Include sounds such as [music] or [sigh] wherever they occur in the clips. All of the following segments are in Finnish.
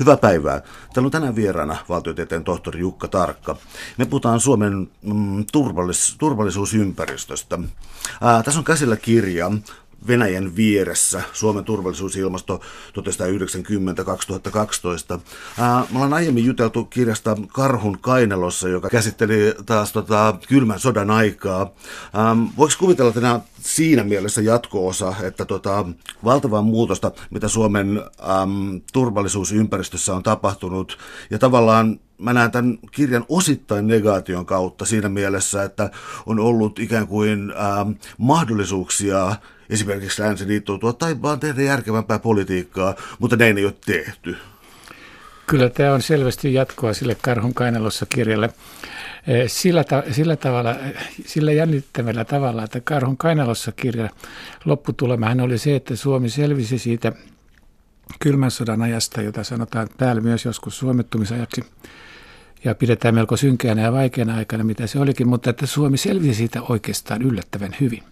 Hyvää päivää. Täällä on tänään vieraana valtiotieteen tohtori Jukka Tarkka. Me puhutaan Suomen mm, turvallis- turvallisuusympäristöstä. Ää, tässä on käsillä kirja Venäjän vieressä, Suomen turvallisuusilmasto 1990-2012. Ää, me ollaan aiemmin juteltu kirjasta Karhun kainelossa, joka käsitteli taas tota, kylmän sodan aikaa. Voiko kuvitella, että nämä siinä mielessä jatko-osa, että tota, valtavaa muutosta, mitä Suomen äm, turvallisuusympäristössä on tapahtunut, ja tavallaan mä näen tämän kirjan osittain negaation kautta siinä mielessä, että on ollut ikään kuin äm, mahdollisuuksia esimerkiksi länsiliittoutua tai vaan tehdä järkevämpää politiikkaa, mutta näin ei ole tehty. Kyllä tämä on selvästi jatkoa sille Karhun kainalossa kirjalle. Eh, sillä, ta- sillä, tavalla, sillä jännittävällä tavalla, että Karhun kainalossa kirja lopputulemahan oli se, että Suomi selvisi siitä kylmän sodan ajasta, jota sanotaan päällä myös joskus suomettumisajaksi, ja pidetään melko synkeänä ja vaikeana aikana, mitä se olikin, mutta että Suomi selvisi siitä oikeastaan yllättävän hyvin.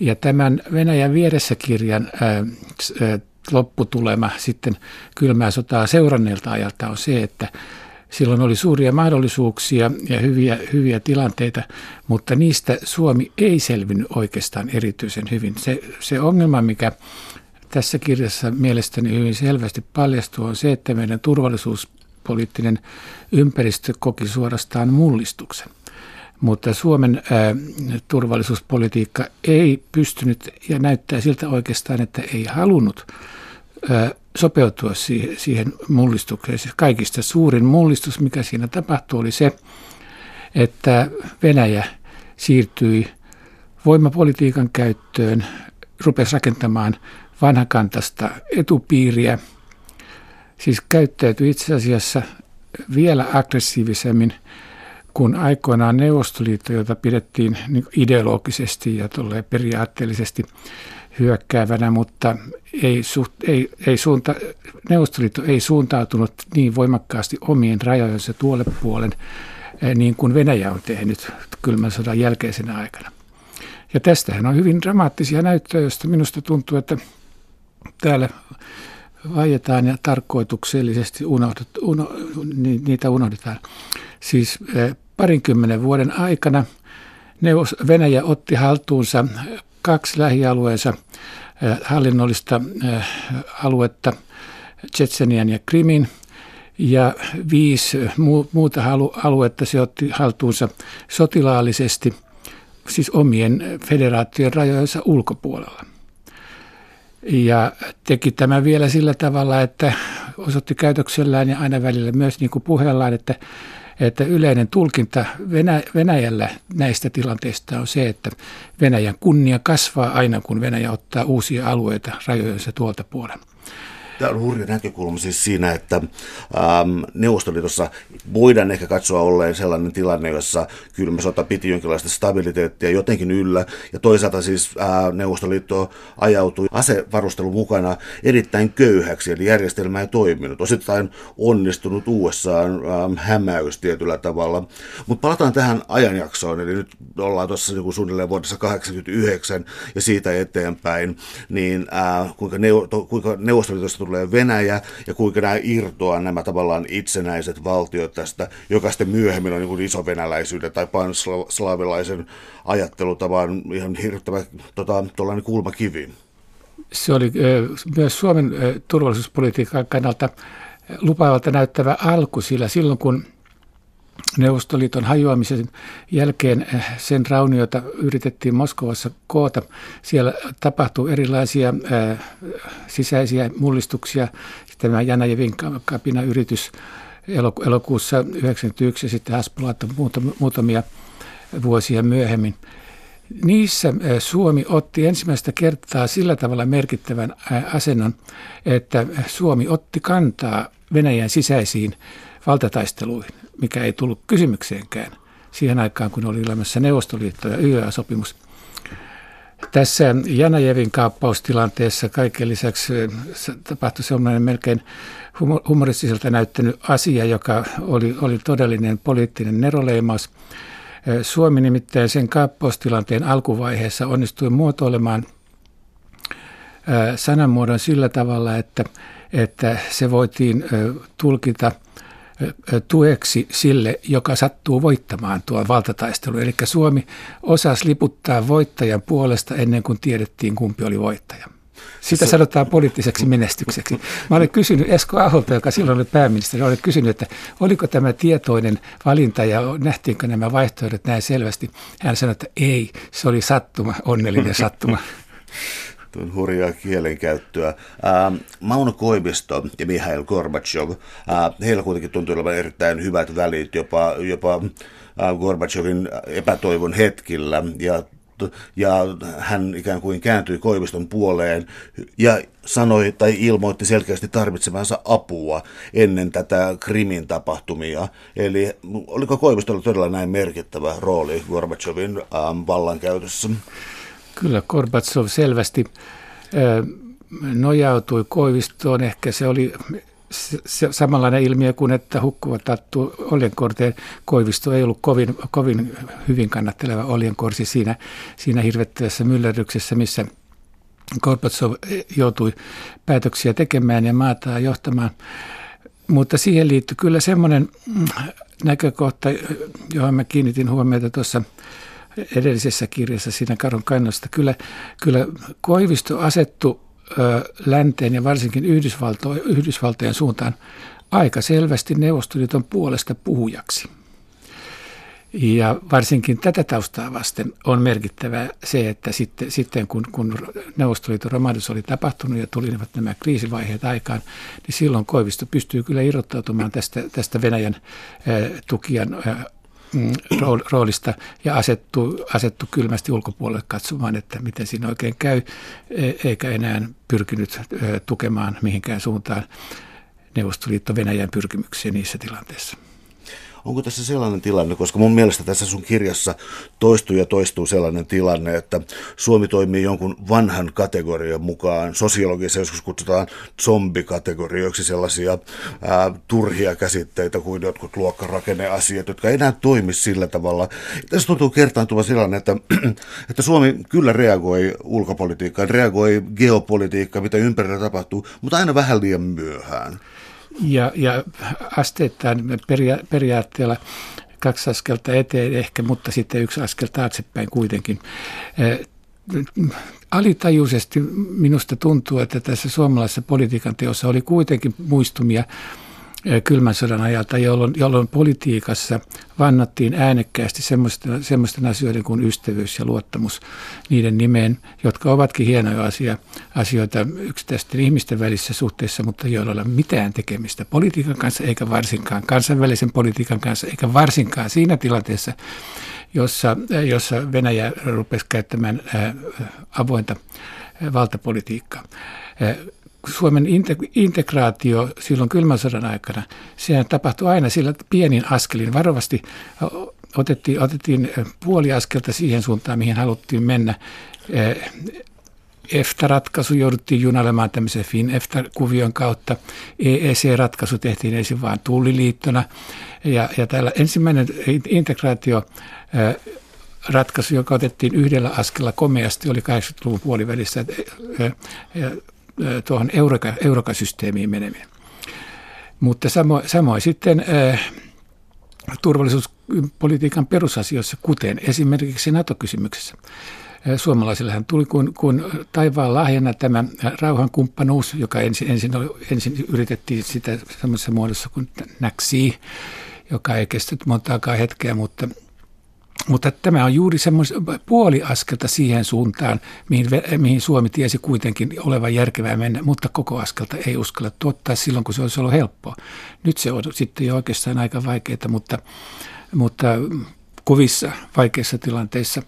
Ja tämän Venäjän vieressä kirjan ää, ää, lopputulema sitten kylmää sotaa seuranneelta ajalta on se, että silloin oli suuria mahdollisuuksia ja hyviä, hyviä tilanteita, mutta niistä Suomi ei selvinnyt oikeastaan erityisen hyvin. Se, se ongelma, mikä tässä kirjassa mielestäni hyvin selvästi paljastuu, on se, että meidän turvallisuuspoliittinen ympäristö koki suorastaan mullistuksen. Mutta Suomen ää, turvallisuuspolitiikka ei pystynyt ja näyttää siltä oikeastaan, että ei halunnut ää, sopeutua siihen, siihen mullistukseen. Siis kaikista suurin mullistus, mikä siinä tapahtui, oli se, että Venäjä siirtyi voimapolitiikan käyttöön, rupesi rakentamaan vanhakantasta etupiiriä, siis käyttäytyi itse asiassa vielä aggressiivisemmin kuin aikoinaan Neuvostoliitto, jota pidettiin niin ideologisesti ja periaatteellisesti hyökkäävänä, mutta ei, suht, ei, ei suunta, Neuvostoliitto ei suuntautunut niin voimakkaasti omien rajojensa tuolle puolen, eh, niin kuin Venäjä on tehnyt kylmän sodan jälkeisenä aikana. Ja tästähän on hyvin dramaattisia näyttöjä, joista minusta tuntuu, että täällä vaietaan ja tarkoituksellisesti unohdet, uno, niitä unohdetaan. Siis eh, parinkymmenen vuoden aikana Venäjä otti haltuunsa kaksi lähialueensa eh, hallinnollista eh, aluetta, Tsetsenian ja Krimin, ja viisi muuta aluetta se otti haltuunsa sotilaallisesti, siis omien federaation rajojensa ulkopuolella. Ja teki tämä vielä sillä tavalla, että osoitti käytöksellään ja aina välillä myös niin kuin puheellaan, että että yleinen tulkinta Venäjällä näistä tilanteista on se, että Venäjän kunnia kasvaa aina, kun Venäjä ottaa uusia alueita rajojensa tuolta puolen. Tämä on hurja näkökulma siis siinä, että ähm, Neuvostoliitossa voidaan ehkä katsoa olleen sellainen tilanne, jossa kylmä sota piti jonkinlaista stabiliteettia jotenkin yllä, ja toisaalta siis äh, Neuvostoliitto ajautui asevarustelun mukana erittäin köyhäksi, eli järjestelmä ei toiminut. Osittain onnistunut USA ähm, hämäys tietyllä tavalla. Mutta palataan tähän ajanjaksoon, eli nyt ollaan tuossa niin suunnilleen vuodessa 89 ja siitä eteenpäin, niin äh, kuinka, neu- kuinka Neuvostoliitosta tulee Venäjä ja kuinka nämä irtoaa nämä tavallaan itsenäiset valtiot tästä, joka sitten myöhemmin on niin isovenäläisyyden tai panslaavilaisen ajattelutavan ihan hirvittävä tota, kulmakivi. Se oli myös Suomen turvallisuuspolitiikan kannalta lupaavalta näyttävä alku, sillä silloin kun Neuvostoliiton hajoamisen jälkeen eh, sen rauniota yritettiin Moskovassa koota. Siellä tapahtui erilaisia eh, sisäisiä mullistuksia. Tämä Janajevin kapina-yritys elokuussa 1991 ja sitten Haspolat muutamia vuosia myöhemmin. Niissä eh, Suomi otti ensimmäistä kertaa sillä tavalla merkittävän asennon, että Suomi otti kantaa Venäjän sisäisiin valtataisteluihin mikä ei tullut kysymykseenkään siihen aikaan, kun oli olemassa Neuvostoliitto ja YÖA-sopimus. Tässä Janajevin kaappaustilanteessa kaiken lisäksi tapahtui sellainen melkein humoristiselta näyttänyt asia, joka oli, oli todellinen poliittinen neroleimaus. Suomi nimittäin sen kaappaustilanteen alkuvaiheessa onnistui muotoilemaan sanamuodon sillä tavalla, että että se voitiin tulkita tueksi sille, joka sattuu voittamaan tuon valtataistelun. Eli Suomi osasi liputtaa voittajan puolesta ennen kuin tiedettiin, kumpi oli voittaja. Sitä se... sanotaan poliittiseksi menestykseksi. Mä olen kysynyt Esko Aholta, joka silloin oli pääministeri, olen kysynyt, että oliko tämä tietoinen valinta ja nähtiinkö nämä vaihtoehdot näin selvästi. Hän sanoi, että ei, se oli sattuma, onnellinen sattuma. [laughs] Hurjaa kielenkäyttöä. Ää, Mauno Koivisto ja Mihail Gorbachev, ää, heillä kuitenkin tuntuu olevan erittäin hyvät välit jopa, jopa Gorbachevin epätoivon hetkillä. Ja ja hän ikään kuin kääntyi Koiviston puoleen ja sanoi tai ilmoitti selkeästi tarvitsevansa apua ennen tätä Krimin tapahtumia. Eli oliko Koivistolla todella näin merkittävä rooli Gorbachevin ähm, vallankäytössä? Kyllä Gorbachev selvästi nojautui Koivistoon. Ehkä se oli se, samanlainen ilmiö kuin, että hukkuva tattu oljenkorteen koivisto ei ollut kovin, kovin hyvin kannatteleva oljenkorsi siinä, siinä hirvettävässä myllerryksessä, missä Gorbatsov joutui päätöksiä tekemään ja maataan johtamaan. Mutta siihen liittyy kyllä semmoinen näkökohta, johon mä kiinnitin huomiota tuossa edellisessä kirjassa siinä Karon kannosta. Kyllä, kyllä Koivisto asettu länteen ja varsinkin Yhdysvalto, Yhdysvaltojen suuntaan aika selvästi Neuvostoliiton puolesta puhujaksi. Ja varsinkin tätä taustaa vasten on merkittävää se, että sitten, sitten kun, kun Neuvostoliiton romahdus oli tapahtunut ja tulivat nämä kriisivaiheet aikaan, niin silloin Koivisto pystyy kyllä irrottautumaan tästä, tästä Venäjän tukijan roolista ja asettu, asettu kylmästi ulkopuolelle katsomaan, että miten siinä oikein käy, e, eikä enää pyrkinyt tukemaan mihinkään suuntaan Neuvostoliitto Venäjän pyrkimyksiä niissä tilanteissa. Onko tässä sellainen tilanne, koska mun mielestä tässä sun kirjassa toistuu ja toistuu sellainen tilanne, että Suomi toimii jonkun vanhan kategorian mukaan. Sosiologiassa joskus kutsutaan zombikategorioiksi sellaisia ää, turhia käsitteitä kuin jotkut luokkarakenneasiat, jotka ei enää toimi sillä tavalla. Tässä tuntuu kertaantuva sellainen, että, [clears throat] että Suomi kyllä reagoi ulkopolitiikkaan, reagoi geopolitiikkaan, mitä ympärillä tapahtuu, mutta aina vähän liian myöhään. Ja, ja asteittain peria, periaatteella kaksi askelta eteen ehkä, mutta sitten yksi askel taaksepäin kuitenkin. Alitajuisesti minusta tuntuu, että tässä suomalaisessa politiikan teossa oli kuitenkin muistumia kylmän sodan ajalta, jolloin, jolloin politiikassa vannattiin äänekkäästi semmoisten, semmoisten asioiden kuin ystävyys ja luottamus niiden nimeen, jotka ovatkin hienoja asia, asioita yksittäisten ihmisten välissä suhteessa, mutta joilla ei ole mitään tekemistä politiikan kanssa, eikä varsinkaan kansainvälisen politiikan kanssa, eikä varsinkaan siinä tilanteessa, jossa, jossa Venäjä rupesi käyttämään avointa valtapolitiikkaa. Suomen integraatio silloin kylmän sodan aikana, sehän tapahtui aina sillä pienin askelin. Varovasti otettiin, otettiin puoli askelta siihen suuntaan, mihin haluttiin mennä. EFTA-ratkaisu jouduttiin junalemaan tämmöisen FIN-EFTA-kuvion kautta. EEC-ratkaisu tehtiin ensin vain tulliliittona. Ja, ja täällä ensimmäinen integraatio ratkaisu, joka otettiin yhdellä askella komeasti, oli 80-luvun puolivälissä tuohon euroka, eurokasysteemiin meneminen. Mutta samoin, samoin sitten äh, turvallisuuspolitiikan perusasioissa, kuten esimerkiksi NATO-kysymyksessä. Suomalaisillehan tuli kun, kun taivaan lahjana tämä rauhankumppanuus, joka ensin, ensin, oli, ensin yritettiin sitä samassa muodossa kuin näksi, joka ei kestänyt montaakaan hetkeä, mutta mutta tämä on juuri semmoista puoli askelta siihen suuntaan, mihin, mihin Suomi tiesi kuitenkin olevan järkevää mennä, mutta koko askelta ei uskalla tuottaa silloin, kun se olisi ollut helppoa. Nyt se on sitten jo oikeastaan aika vaikeaa, mutta, mutta kovissa vaikeissa tilanteissa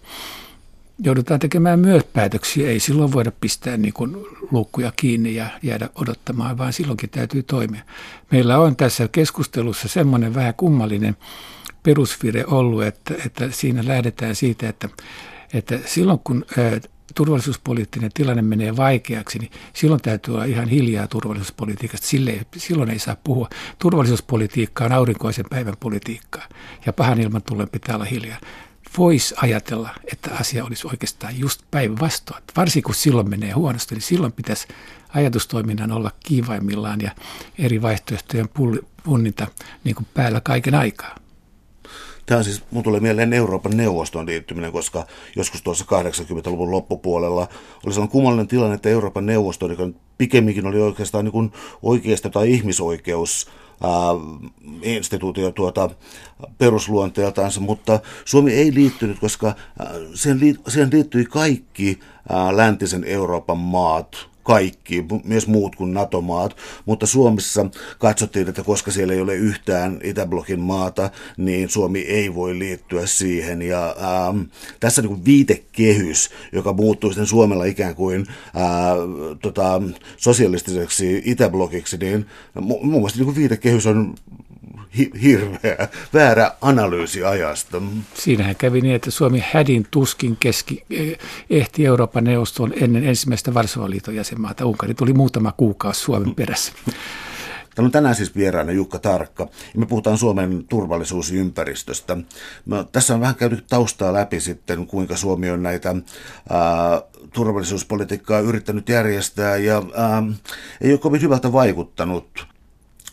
joudutaan tekemään myös päätöksiä. Ei silloin voida pistää niin kuin luukkuja kiinni ja jäädä odottamaan, vaan silloinkin täytyy toimia. Meillä on tässä keskustelussa semmoinen vähän kummallinen perusvire ollut, että, että siinä lähdetään siitä, että, että silloin kun turvallisuuspoliittinen tilanne menee vaikeaksi, niin silloin täytyy olla ihan hiljaa turvallisuuspolitiikasta. Sille, silloin ei saa puhua. Turvallisuuspolitiikka on aurinkoisen päivän politiikkaa ja pahan ilman tullen pitää olla hiljaa. Voisi ajatella, että asia olisi oikeastaan just päinvastoin. Varsinkin kun silloin menee huonosti, niin silloin pitäisi ajatustoiminnan olla kiivaimmillaan ja eri vaihtoehtojen punninta niin kuin päällä kaiken aikaa. Tämä on siis, mun tulee mieleen Euroopan neuvoston liittyminen, koska joskus tuossa 80-luvun loppupuolella oli sellainen kummallinen tilanne, että Euroopan neuvosto, joka pikemminkin oli oikeastaan niin kuin oikeasta tai ihmisoikeus, instituutio tuota, perusluonteeltaansa, mutta Suomi ei liittynyt, koska siihen liittyi kaikki läntisen Euroopan maat kaikki, myös muut kuin NATO-maat, mutta Suomessa katsottiin, että koska siellä ei ole yhtään Itäblokin maata, niin Suomi ei voi liittyä siihen. Ja ähm, tässä niin kuin viitekehys, joka muuttui sitten Suomella ikään kuin äh, tota, sosialistiseksi Itäblokiksi, niin mun mielestä niin kuin viitekehys on hirveä, väärä analyysi ajasta. Siinähän kävi niin, että Suomi hädin tuskin keski, eh, ehti Euroopan neuvostoon ennen ensimmäistä Varsovan liiton jäsenmaata. Unkari tuli muutama kuukausi Suomen perässä. Täällä on tänään siis vieraana Jukka Tarkka, ja me puhutaan Suomen turvallisuusympäristöstä. Me, tässä on vähän käyty taustaa läpi sitten, kuinka Suomi on näitä ää, turvallisuuspolitiikkaa yrittänyt järjestää, ja ää, ei ole kovin hyvältä vaikuttanut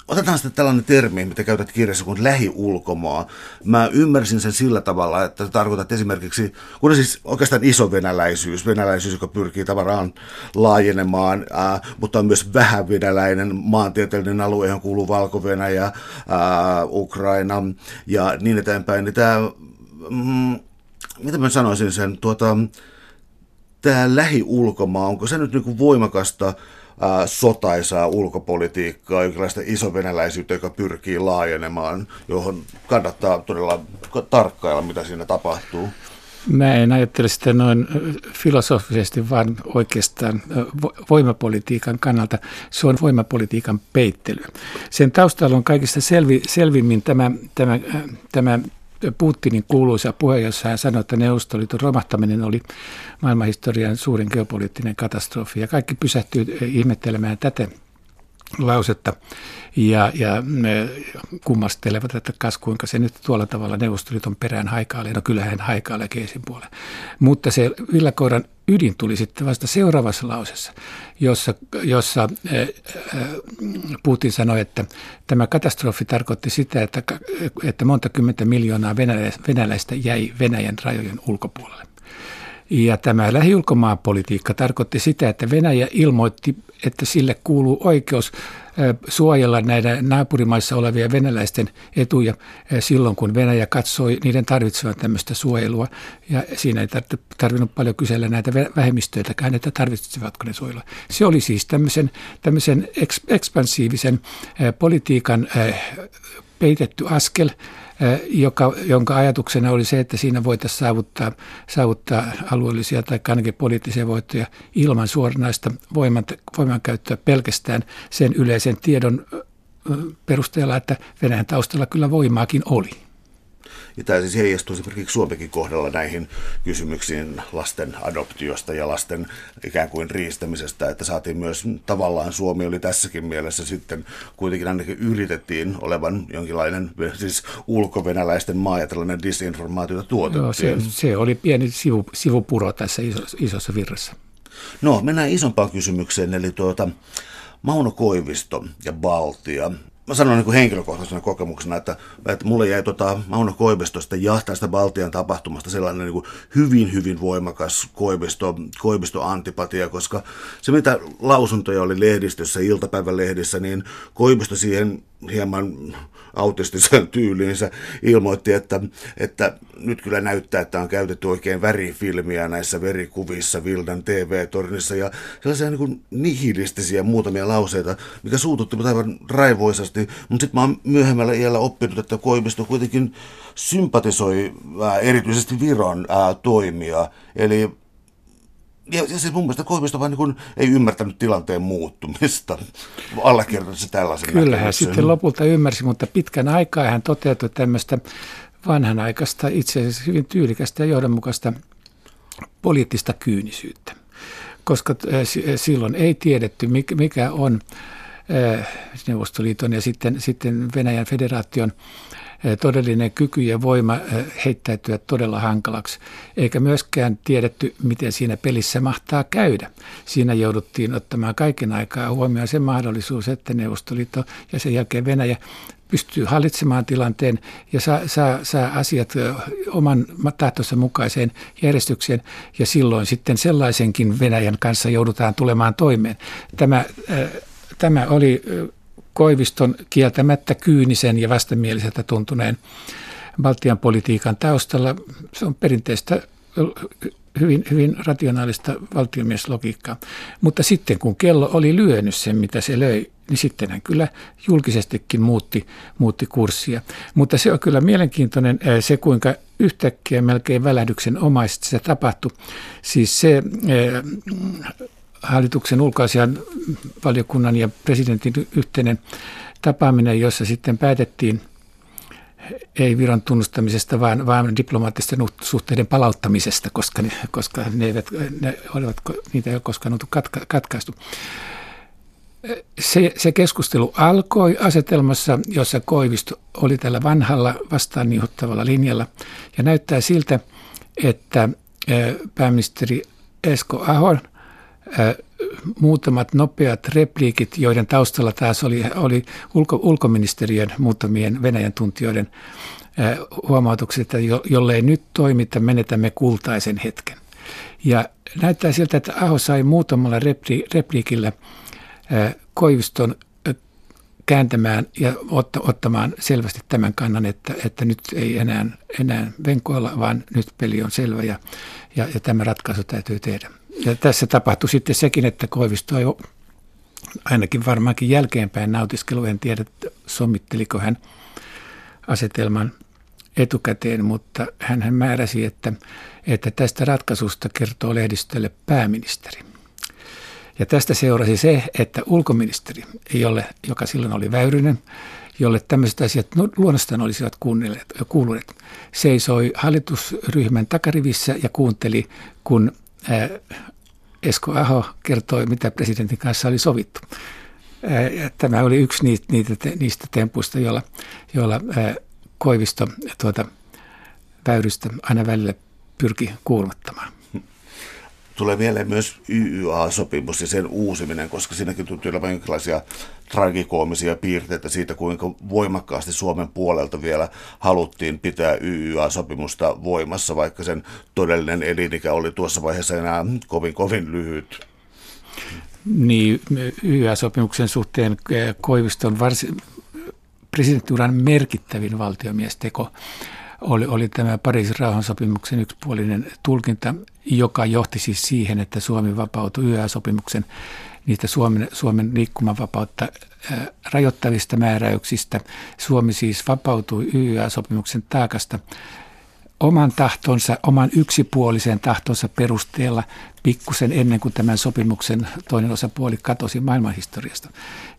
Otetaan sitten tällainen termi, mitä käytät kirjassa kuin lähiulkomaa. Mä ymmärsin sen sillä tavalla, että tarkoitat esimerkiksi, kun siis oikeastaan iso venäläisyys, venäläisyys, joka pyrkii tavaraan laajenemaan, ää, mutta on myös vähän venäläinen maantieteellinen alue, johon kuuluu Valko-Venäjä, ää, Ukraina ja niin eteenpäin. Niin tämä, mm, mitä mä sanoisin sen, tuota, tämä lähiulkomaa, onko se nyt niin kuin voimakasta sotaisaa ulkopolitiikkaa, jonkinlaista isovenäläisyyttä, joka pyrkii laajenemaan, johon kannattaa todella tarkkailla, mitä siinä tapahtuu. Mä en ajattele sitä noin filosofisesti, vaan oikeastaan voimapolitiikan kannalta. Se on voimapolitiikan peittely. Sen taustalla on kaikista selvi, selvimmin tämä, tämä, tämä Putinin kuuluisa puhe, jossa hän sanoi, että Neuvostoliiton romahtaminen oli maailmanhistorian suurin geopoliittinen katastrofi. Ja kaikki pysähtyy ihmettelemään tätä lausetta ja, ja ne kummastelevat, että kas kuinka se nyt tuolla tavalla Neuvostoliiton perään haikailee. No kyllähän haikailee keisin puoleen. Mutta se villakoiran ydin tuli sitten vasta seuraavassa lausessa, jossa, jossa Putin sanoi, että tämä katastrofi tarkoitti sitä, että, että monta kymmentä miljoonaa venäläistä jäi Venäjän rajojen ulkopuolelle. Ja tämä lähiulkomaapolitiikka tarkoitti sitä, että Venäjä ilmoitti, että sille kuuluu oikeus suojella näiden naapurimaissa olevia venäläisten etuja silloin, kun Venäjä katsoi niiden tarvitsevan tämmöistä suojelua. Ja siinä ei tarvinnut paljon kysellä näitä vähemmistöitäkään, että tarvitsevatko ne suojelua. Se oli siis tämmöisen, tämmöisen ekspansiivisen politiikan peitetty askel, joka, jonka ajatuksena oli se, että siinä voitaisiin saavuttaa, saavuttaa alueellisia tai ainakin poliittisia voittoja ilman suoranaista voiman, voimankäyttöä pelkästään sen yleisen tiedon perusteella, että Venäjän taustalla kyllä voimaakin oli. Ja tämä siis heijastuu esimerkiksi Suomenkin kohdalla näihin kysymyksiin lasten adoptiosta ja lasten ikään kuin riistämisestä, että saatiin myös tavallaan Suomi oli tässäkin mielessä sitten kuitenkin ainakin yritettiin olevan jonkinlainen siis ulkovenäläisten maa ja tällainen disinformaatiota tuotettiin. Joo, se, se oli pieni sivu, sivupuro tässä isossa, isossa virrassa. No, mennään isompaan kysymykseen, eli tuota, Mauno Koivisto ja Baltia mä sanon niin henkilökohtaisena kokemuksena, että, että mulle jäi tota Mauno Koivistosta ja tästä Baltian tapahtumasta sellainen niin kuin hyvin, hyvin voimakas Koivisto, Koivisto-antipatia, koska se mitä lausuntoja oli lehdistössä, iltapäivälehdissä, niin Koivisto siihen hieman autistisen [laughs] tyyliinsä ilmoitti, että, että nyt kyllä näyttää, että on käytetty oikein värifilmiä näissä verikuvissa Vildan TV-tornissa ja sellaisia niin nihilistisiä muutamia lauseita, mikä suututti aivan raivoisasti, mutta sitten mä oon myöhemmällä iällä oppinut, että Koivisto kuitenkin sympatisoi ää, erityisesti Viron ää, toimia, eli ja, ja siis mun mielestä Koivisto vaan niin ei ymmärtänyt tilanteen muuttumista. Allekirjoitti se tällaisen Kyllä hän sitten lopulta ymmärsi, mutta pitkän aikaa hän toteutui tämmöistä vanhanaikaista, itse asiassa hyvin tyylikästä ja johdonmukaista poliittista kyynisyyttä. Koska silloin ei tiedetty, mikä on Neuvostoliiton ja sitten, sitten Venäjän federaation todellinen kyky ja voima heittäytyä todella hankalaksi. Eikä myöskään tiedetty, miten siinä pelissä mahtaa käydä. Siinä jouduttiin ottamaan kaiken aikaa huomioon se mahdollisuus, että Neuvostoliitto ja sen jälkeen Venäjä pystyy hallitsemaan tilanteen ja saa, saa, saa asiat oman tahtonsa mukaiseen järjestykseen ja silloin sitten sellaisenkin Venäjän kanssa joudutaan tulemaan toimeen. Tämä, tämä oli Koiviston kieltämättä kyynisen ja vastenmieliseltä tuntuneen Baltian politiikan taustalla. Se on perinteistä hyvin, hyvin rationaalista valtiomieslogiikkaa. Mutta sitten kun kello oli lyönyt sen, mitä se löi, niin sitten hän kyllä julkisestikin muutti, muutti kurssia. Mutta se on kyllä mielenkiintoinen se, kuinka yhtäkkiä melkein välähdyksen omaisesti se tapahtui. Siis se hallituksen ulkoasian valiokunnan ja presidentin yhteinen tapaaminen, jossa sitten päätettiin – ei viran tunnustamisesta, vaan, vaan diplomaattisten suhteiden palauttamisesta, koska, ne, koska ne eivät, ne olivat, niitä ei ole koskaan oltu katka, katkaistu. Se, se keskustelu alkoi asetelmassa, jossa Koivisto oli tällä vanhalla vastaan linjalla. Ja näyttää siltä, että pääministeri Esko Ahon muutamat nopeat repliikit, joiden taustalla taas oli, oli ulko, ulkoministeriön muutamien Venäjän tuntijoiden huomautukset, että jo, jollei nyt toimita, menetämme kultaisen hetken. Ja näyttää siltä, että Aho sai muutamalla repli, repliikillä Koiviston kääntämään ja ottamaan selvästi tämän kannan, että, että nyt ei enää, enää venkoilla, vaan nyt peli on selvä ja, ja, ja tämä ratkaisu täytyy tehdä. Ja tässä tapahtui sitten sekin, että Koivisto ei ainakin varmaankin jälkeenpäin nautiskelu, en tiedä sommitteliko hän asetelman etukäteen, mutta hän määräsi, että, että tästä ratkaisusta kertoo lehdistölle pääministeri. Ja tästä seurasi se, että ulkoministeri, jolle, joka silloin oli Väyrynen, jolle tämmöiset asiat luonnostaan olisivat kuuluneet, seisoi hallitusryhmän takarivissä ja kuunteli, kun Esko Aho kertoi, mitä presidentin kanssa oli sovittu. Tämä oli yksi niistä, niitä, niistä tempuista, joilla, joilla Koivisto tuota, Väyrystä aina välillä pyrki kuuluttamaan tulee mieleen myös YYA-sopimus ja sen uusiminen, koska siinäkin tuntuu olevan jonkinlaisia tragikoomisia piirteitä siitä, kuinka voimakkaasti Suomen puolelta vielä haluttiin pitää YYA-sopimusta voimassa, vaikka sen todellinen elinikä oli tuossa vaiheessa enää kovin kovin lyhyt. Niin, YYA-sopimuksen suhteen eh, Koiviston varsin presidenttiuran merkittävin valtiomiesteko oli, oli tämä Pariisin rauhansopimuksen yksipuolinen tulkinta, joka johti siis siihen, että Suomi vapautui YA-sopimuksen niistä Suomen, Suomen liikkumavapautta rajoittavista määräyksistä. Suomi siis vapautui YA-sopimuksen taakasta oman tahtonsa, oman yksipuolisen tahtonsa perusteella pikkusen ennen kuin tämän sopimuksen toinen osapuoli katosi maailmanhistoriasta.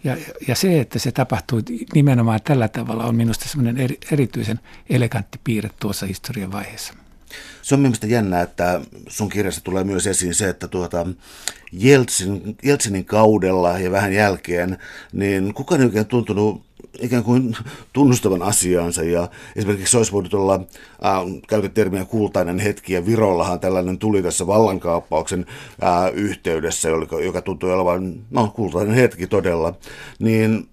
Ja, ja se, että se tapahtui nimenomaan tällä tavalla, on minusta semmoinen eri, erityisen elegantti piirre tuossa historian vaiheessa. Se on mielestäni jännä, että sun kirjassa tulee myös esiin se, että tuota, Jeltsin, Jeltsinin kaudella ja vähän jälkeen, niin kukaan ei oikein tuntunut ikään kuin tunnustavan asiaansa ja esimerkiksi olisi voinut olla, äh, käytä termiä kultainen hetki ja Virollahan tällainen tuli tässä vallankaappauksen äh, yhteydessä, joka, joka tuntui olevan, no kultainen hetki todella, niin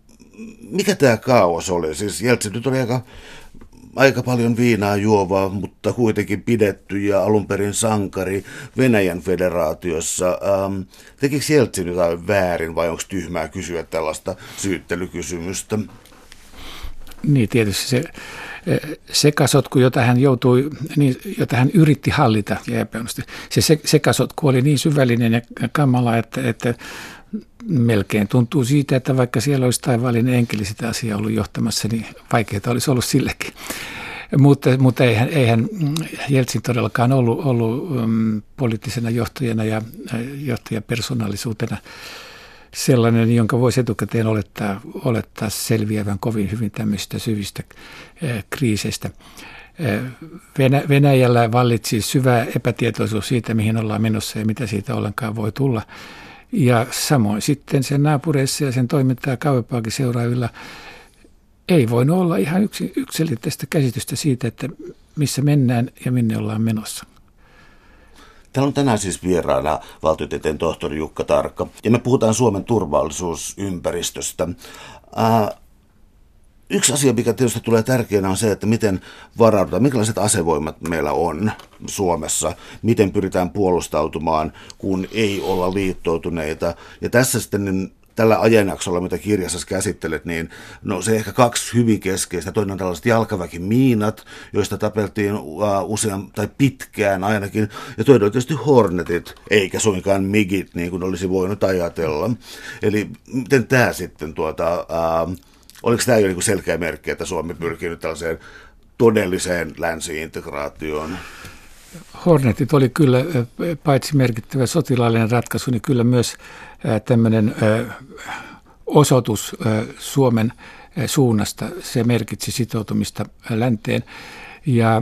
mikä tämä kaos oli? Siis Jeltsin nyt oli aika aika paljon viinaa juova, mutta kuitenkin pidetty ja alun perin sankari Venäjän federaatiossa. Ähm, tekikö Jeltsin jotain väärin vai onko tyhmää kysyä tällaista syyttelykysymystä? Niin tietysti se sekasotku, jota hän joutui, niin, jota hän yritti hallita ja epäonnistui. Se sekasotku oli niin syvällinen ja kamala, että, että melkein tuntuu siitä, että vaikka siellä olisi taivaallinen enkeli sitä asiaa ollut johtamassa, niin vaikeaa olisi ollut sillekin. Mutta, mutta eihän, eihän Jeltsin todellakaan ollut, ollut um, poliittisena johtajana ja johtajapersonaalisuutena sellainen, jonka voisi etukäteen olettaa, olettaa selviävän kovin hyvin tämmöisistä syvistä eh, kriiseistä. Eh, Venä, Venäjällä vallitsi syvä epätietoisuus siitä, mihin ollaan menossa ja mitä siitä ollenkaan voi tulla. Ja samoin sitten sen naapureissa ja sen toimintaa kauempaakin seuraavilla ei voinut olla ihan yksi, yksilitteistä käsitystä siitä, että missä mennään ja minne ollaan menossa. Täällä on tänään siis vieraana valtiotieteen tohtori Jukka Tarkka, ja me puhutaan Suomen turvallisuusympäristöstä. Ää, yksi asia, mikä tietysti tulee tärkeänä, on se, että miten varaudutaan, minkälaiset asevoimat meillä on Suomessa, miten pyritään puolustautumaan, kun ei olla liittoutuneita. Ja tässä sitten niin tällä ajanjaksolla, mitä kirjassa käsittelet, niin no se ehkä kaksi hyvin keskeistä. Toinen on tällaiset jalkaväkimiinat, joista tapeltiin usean tai pitkään ainakin. Ja toinen on tietysti Hornetit, eikä suinkaan Migit, niin kuin olisi voinut ajatella. Eli miten tämä sitten, tuota, uh, oliko tämä jo niin selkeä merkki, että Suomi pyrkii nyt tällaiseen todelliseen länsi-integraatioon? Hornetit oli kyllä paitsi merkittävä sotilaallinen ratkaisu, niin kyllä myös tämmöinen osoitus Suomen suunnasta. Se merkitsi sitoutumista länteen. Ja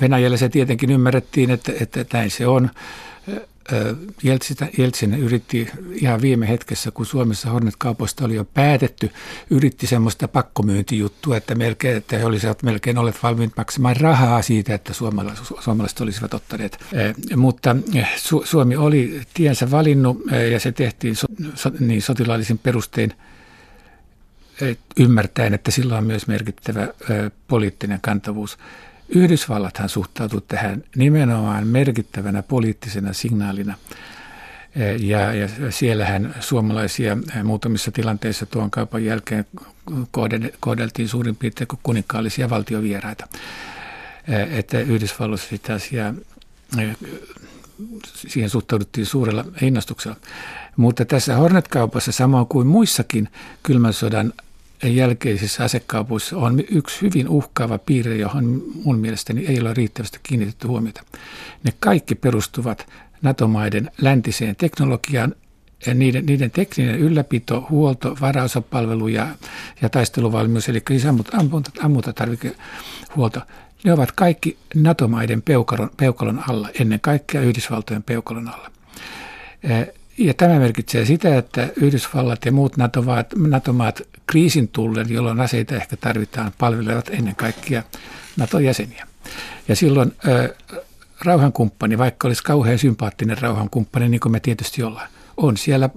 Venäjällä se tietenkin ymmärrettiin, että, että näin se on. Jeltsin yritti ihan viime hetkessä, kun Suomessa Hornet-kaupoista oli jo päätetty, yritti semmoista pakkomyyntijuttua, että, melkein, että he olisivat melkein olleet valmiit maksamaan rahaa siitä, että suomalaiset olisivat ottaneet. Mutta Suomi oli tiensä valinnut ja se tehtiin niin sotilaallisin perustein ymmärtäen, että sillä on myös merkittävä poliittinen kantavuus. Yhdysvallathan suhtautui tähän nimenomaan merkittävänä poliittisena signaalina. Ja, ja siellähän suomalaisia muutamissa tilanteissa tuon kaupan jälkeen kohdeltiin suurin piirtein kuin kuninkaallisia valtiovieraita. Että Yhdysvalloissa sitä asiaa, siihen suhtauduttiin suurella innostuksella. Mutta tässä Hornet-kaupassa, samoin kuin muissakin kylmän sodan jälkeisissä asekaupoissa on yksi hyvin uhkaava piirre, johon mun mielestäni ei ole riittävästi kiinnitetty huomiota. Ne kaikki perustuvat NATO-maiden läntiseen teknologiaan, ja niiden, niiden tekninen ylläpito, huolto, varaosapalvelu ja, ja taisteluvalmius, eli siis ammunta, ammuntatarvikehuolto, ne ovat kaikki NATO-maiden peukalon, peukalon alla, ennen kaikkea Yhdysvaltojen peukalon alla. Ja tämä merkitsee sitä, että Yhdysvallat ja muut NATO-maat, NATO-maat kriisin tullen, jolloin aseita ehkä tarvitaan, palvelevat ennen kaikkea NATO-jäseniä. Ja silloin ö, rauhankumppani, vaikka olisi kauhean sympaattinen rauhankumppani, niin kuin me tietysti ollaan, on siellä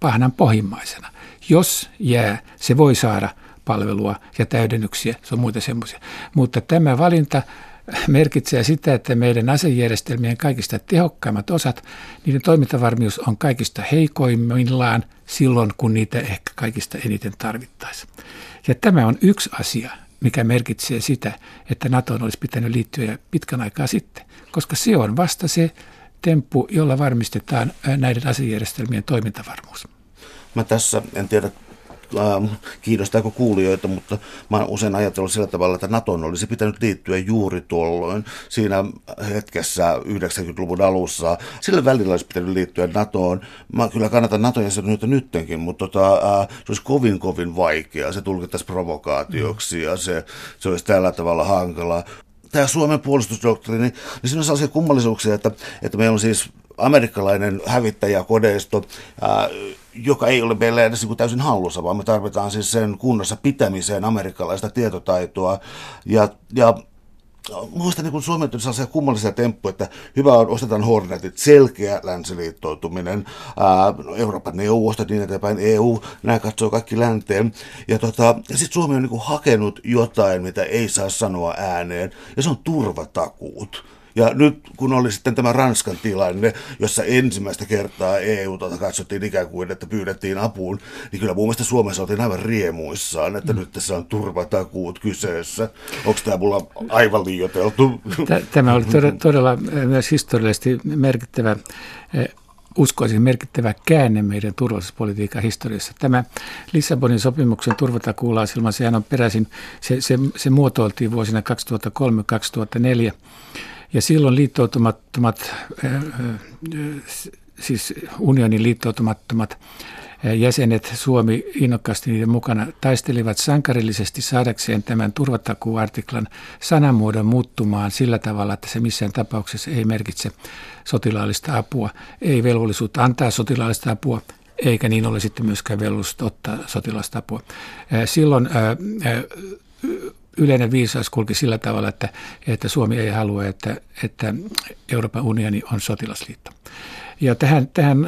pahnan pohjimmaisena. Jos jää, se voi saada palvelua ja täydennyksiä, se on muita semmoisia. Mutta tämä valinta merkitsee sitä, että meidän asejärjestelmien kaikista tehokkaimmat osat, niiden toimintavarmius on kaikista heikoimmillaan silloin, kun niitä ehkä kaikista eniten tarvittaisiin. Ja tämä on yksi asia, mikä merkitsee sitä, että NATO olisi pitänyt liittyä jo pitkän aikaa sitten, koska se on vasta se temppu, jolla varmistetaan näiden asejärjestelmien toimintavarmuus. Mä tässä, en tiedä äh, kiinnostaako kuulijoita, mutta mä oon usein ajatellut sillä tavalla, että Naton olisi pitänyt liittyä juuri tuolloin siinä hetkessä 90-luvun alussa. Sillä välillä olisi pitänyt liittyä NATOon. Mä kyllä kannatan Naton jäsenyyttä nyttenkin, mutta tota, äh, se olisi kovin kovin vaikeaa. Se tulkittaisi provokaatioksi ja se, se olisi tällä tavalla hankalaa tämä Suomen puolustusdoktriini, niin siinä on sellaisia kummallisuuksia, että, että meillä on siis amerikkalainen hävittäjäkodeisto, ää, joka ei ole meillä edes niin täysin hallussa, vaan me tarvitaan siis sen kunnossa pitämiseen amerikkalaista tietotaitoa. Ja, ja Muistan, niin Suomi on sellaisia kummallisia temppuja, että hyvä on, ostetaan Hornetit, selkeä länsiliittoutuminen, ää, Euroopan neuvosto, niin eteenpäin, EU, nämä katsoo kaikki länteen. Ja, tota, ja sitten Suomi on niin hakenut jotain, mitä ei saa sanoa ääneen, ja se on turvatakuut. Ja nyt kun oli sitten tämä Ranskan tilanne, jossa ensimmäistä kertaa EU tota katsottiin ikään kuin, että pyydettiin apuun, niin kyllä mun mielestä Suomessa oltiin aivan riemuissaan, että mm. nyt tässä on turvatakuut kyseessä. Onko tämä mulla aivan liioiteltu? Tämä oli todella myös historiallisesti merkittävä uskoisin merkittävä käänne meidän turvallisuuspolitiikan historiassa. Tämä Lissabonin sopimuksen turvatakuulaisilma, sehän on peräisin, se, se, se muotoiltiin vuosina 2003-2004 ja silloin liittoutumattomat, siis unionin liittoutumattomat jäsenet, Suomi innokkaasti niiden mukana, taistelivat sankarillisesti saadakseen tämän turvatakuartiklan sanamuodon muuttumaan sillä tavalla, että se missään tapauksessa ei merkitse sotilaallista apua, ei velvollisuutta antaa sotilaallista apua, eikä niin ole sitten myöskään velvollisuutta ottaa sotilastapua. Silloin yleinen viisaus kulki sillä tavalla, että, että Suomi ei halua, että, että Euroopan unioni on sotilasliitto. Ja tähän, tähän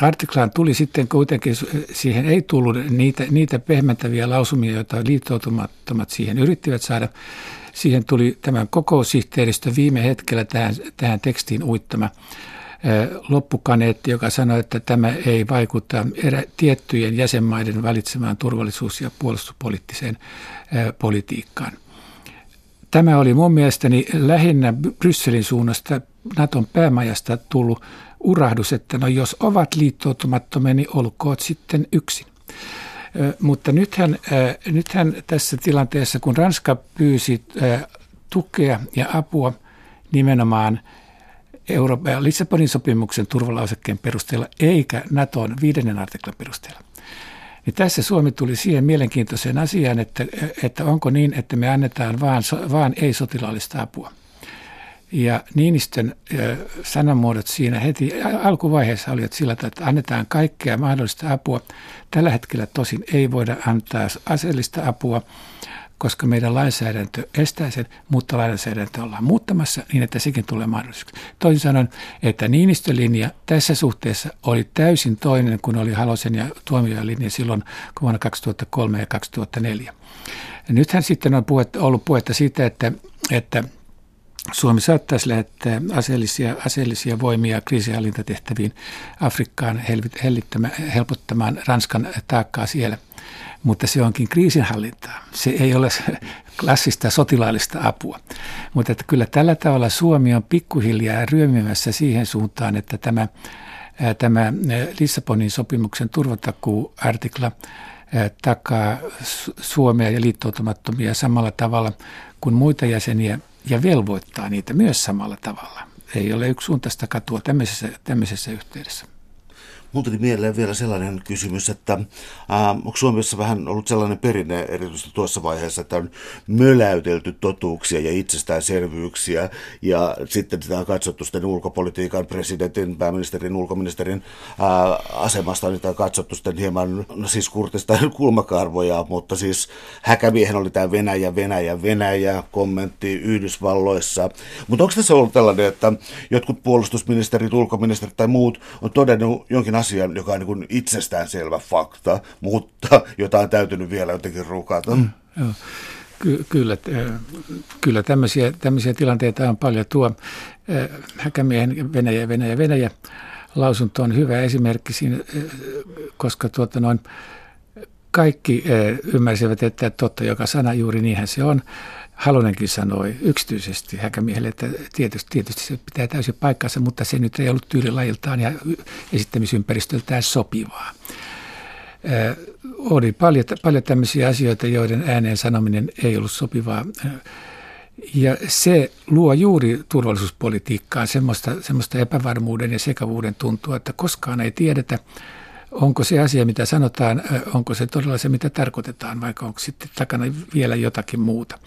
artiklaan tuli sitten kuitenkin, siihen ei tullut niitä, niitä pehmentäviä lausumia, joita liittoutumattomat siihen yrittivät saada. Siihen tuli tämän kokoussihteeristö viime hetkellä tähän, tähän tekstiin uittama loppukaneetti, joka sanoi, että tämä ei vaikuta erä, tiettyjen jäsenmaiden valitsemaan turvallisuus- ja puolustuspoliittiseen politiikkaan. Tämä oli mun mielestäni lähinnä Brysselin suunnasta Naton päämajasta tullut urahdus, että no jos ovat liittoutumattomia, niin olkoot sitten yksin. Mutta nythän, nythän tässä tilanteessa, kun Ranska pyysi tukea ja apua nimenomaan Euroopan Lissabonin sopimuksen turvalausekkeen perusteella eikä Naton viidennen artiklan perusteella, niin tässä Suomi tuli siihen mielenkiintoiseen asiaan, että, että onko niin, että me annetaan vaan, vaan ei-sotilaallista apua. Ja Niinistön sanamuodot siinä heti alkuvaiheessa olivat sillä tavalla, että annetaan kaikkea mahdollista apua. Tällä hetkellä tosin ei voida antaa aseellista apua, koska meidän lainsäädäntö estää sen, mutta lainsäädäntö ollaan muuttamassa niin, että sekin tulee mahdolliseksi. Toisin sanoen, että Niinistön linja tässä suhteessa oli täysin toinen kuin oli Halosen ja Tuomiojan linja silloin vuonna 2003 ja 2004. Ja nythän sitten on puhetta, ollut puhetta siitä, että, että – Suomi saattaisi lähettää aseellisia, aseellisia voimia kriisihallintatehtäviin Afrikkaan helpottamaan Ranskan taakkaa siellä. Mutta se onkin kriisinhallintaa. Se ei ole klassista sotilaallista apua. Mutta että kyllä tällä tavalla Suomi on pikkuhiljaa ryömimässä siihen suuntaan, että tämä, tämä Lissabonin sopimuksen turvatakuuartikla takaa Suomea ja liittoutumattomia samalla tavalla kuin muita jäseniä ja velvoittaa niitä myös samalla tavalla. Ei ole yksi suuntaista katua tämmöisessä, tämmöisessä yhteydessä. Mun tuli mieleen vielä sellainen kysymys, että äh, onko Suomessa vähän ollut sellainen perinne erityisesti tuossa vaiheessa, että on möläytelty totuuksia ja itsestäänselvyyksiä ja sitten sitä on katsottu sitten ulkopolitiikan presidentin, pääministerin, ulkoministerin äh, asemasta, niitä on katsottu sitten hieman no siis kurtista [laughs] kulmakarvoja, mutta siis häkämiehen oli tämä Venäjä, Venäjä, Venäjä kommentti Yhdysvalloissa. Mutta onko tässä ollut tällainen, että jotkut puolustusministerit, ulkoministerit tai muut on todennut jonkin asian, joka on niin itsestäänselvä fakta, mutta jota on täytynyt vielä jotenkin rukata. Mm, joo. Ky- kyllä, kyllä tämmöisiä, tämmöisiä tilanteita on paljon. Tuo Häkämiehen Venäjä, Venäjä, Venäjä lausunto on hyvä esimerkki siinä, koska tuota noin, kaikki ymmärsivät, että totta joka sana juuri niinhän se on. Halonenkin sanoi yksityisesti Häkämiehelle, että tietysti, tietysti se pitää täysin paikkansa, mutta se nyt ei ollut tyylilajiltaan ja esittämisympäristöltään sopivaa. Oli paljon, paljon tämmöisiä asioita, joiden ääneen sanominen ei ollut sopivaa. Ja se luo juuri turvallisuuspolitiikkaan semmoista, semmoista epävarmuuden ja sekavuuden tuntua, että koskaan ei tiedetä, onko se asia, mitä sanotaan, onko se todella se, mitä tarkoitetaan, vaikka onko sitten takana vielä jotakin muuta.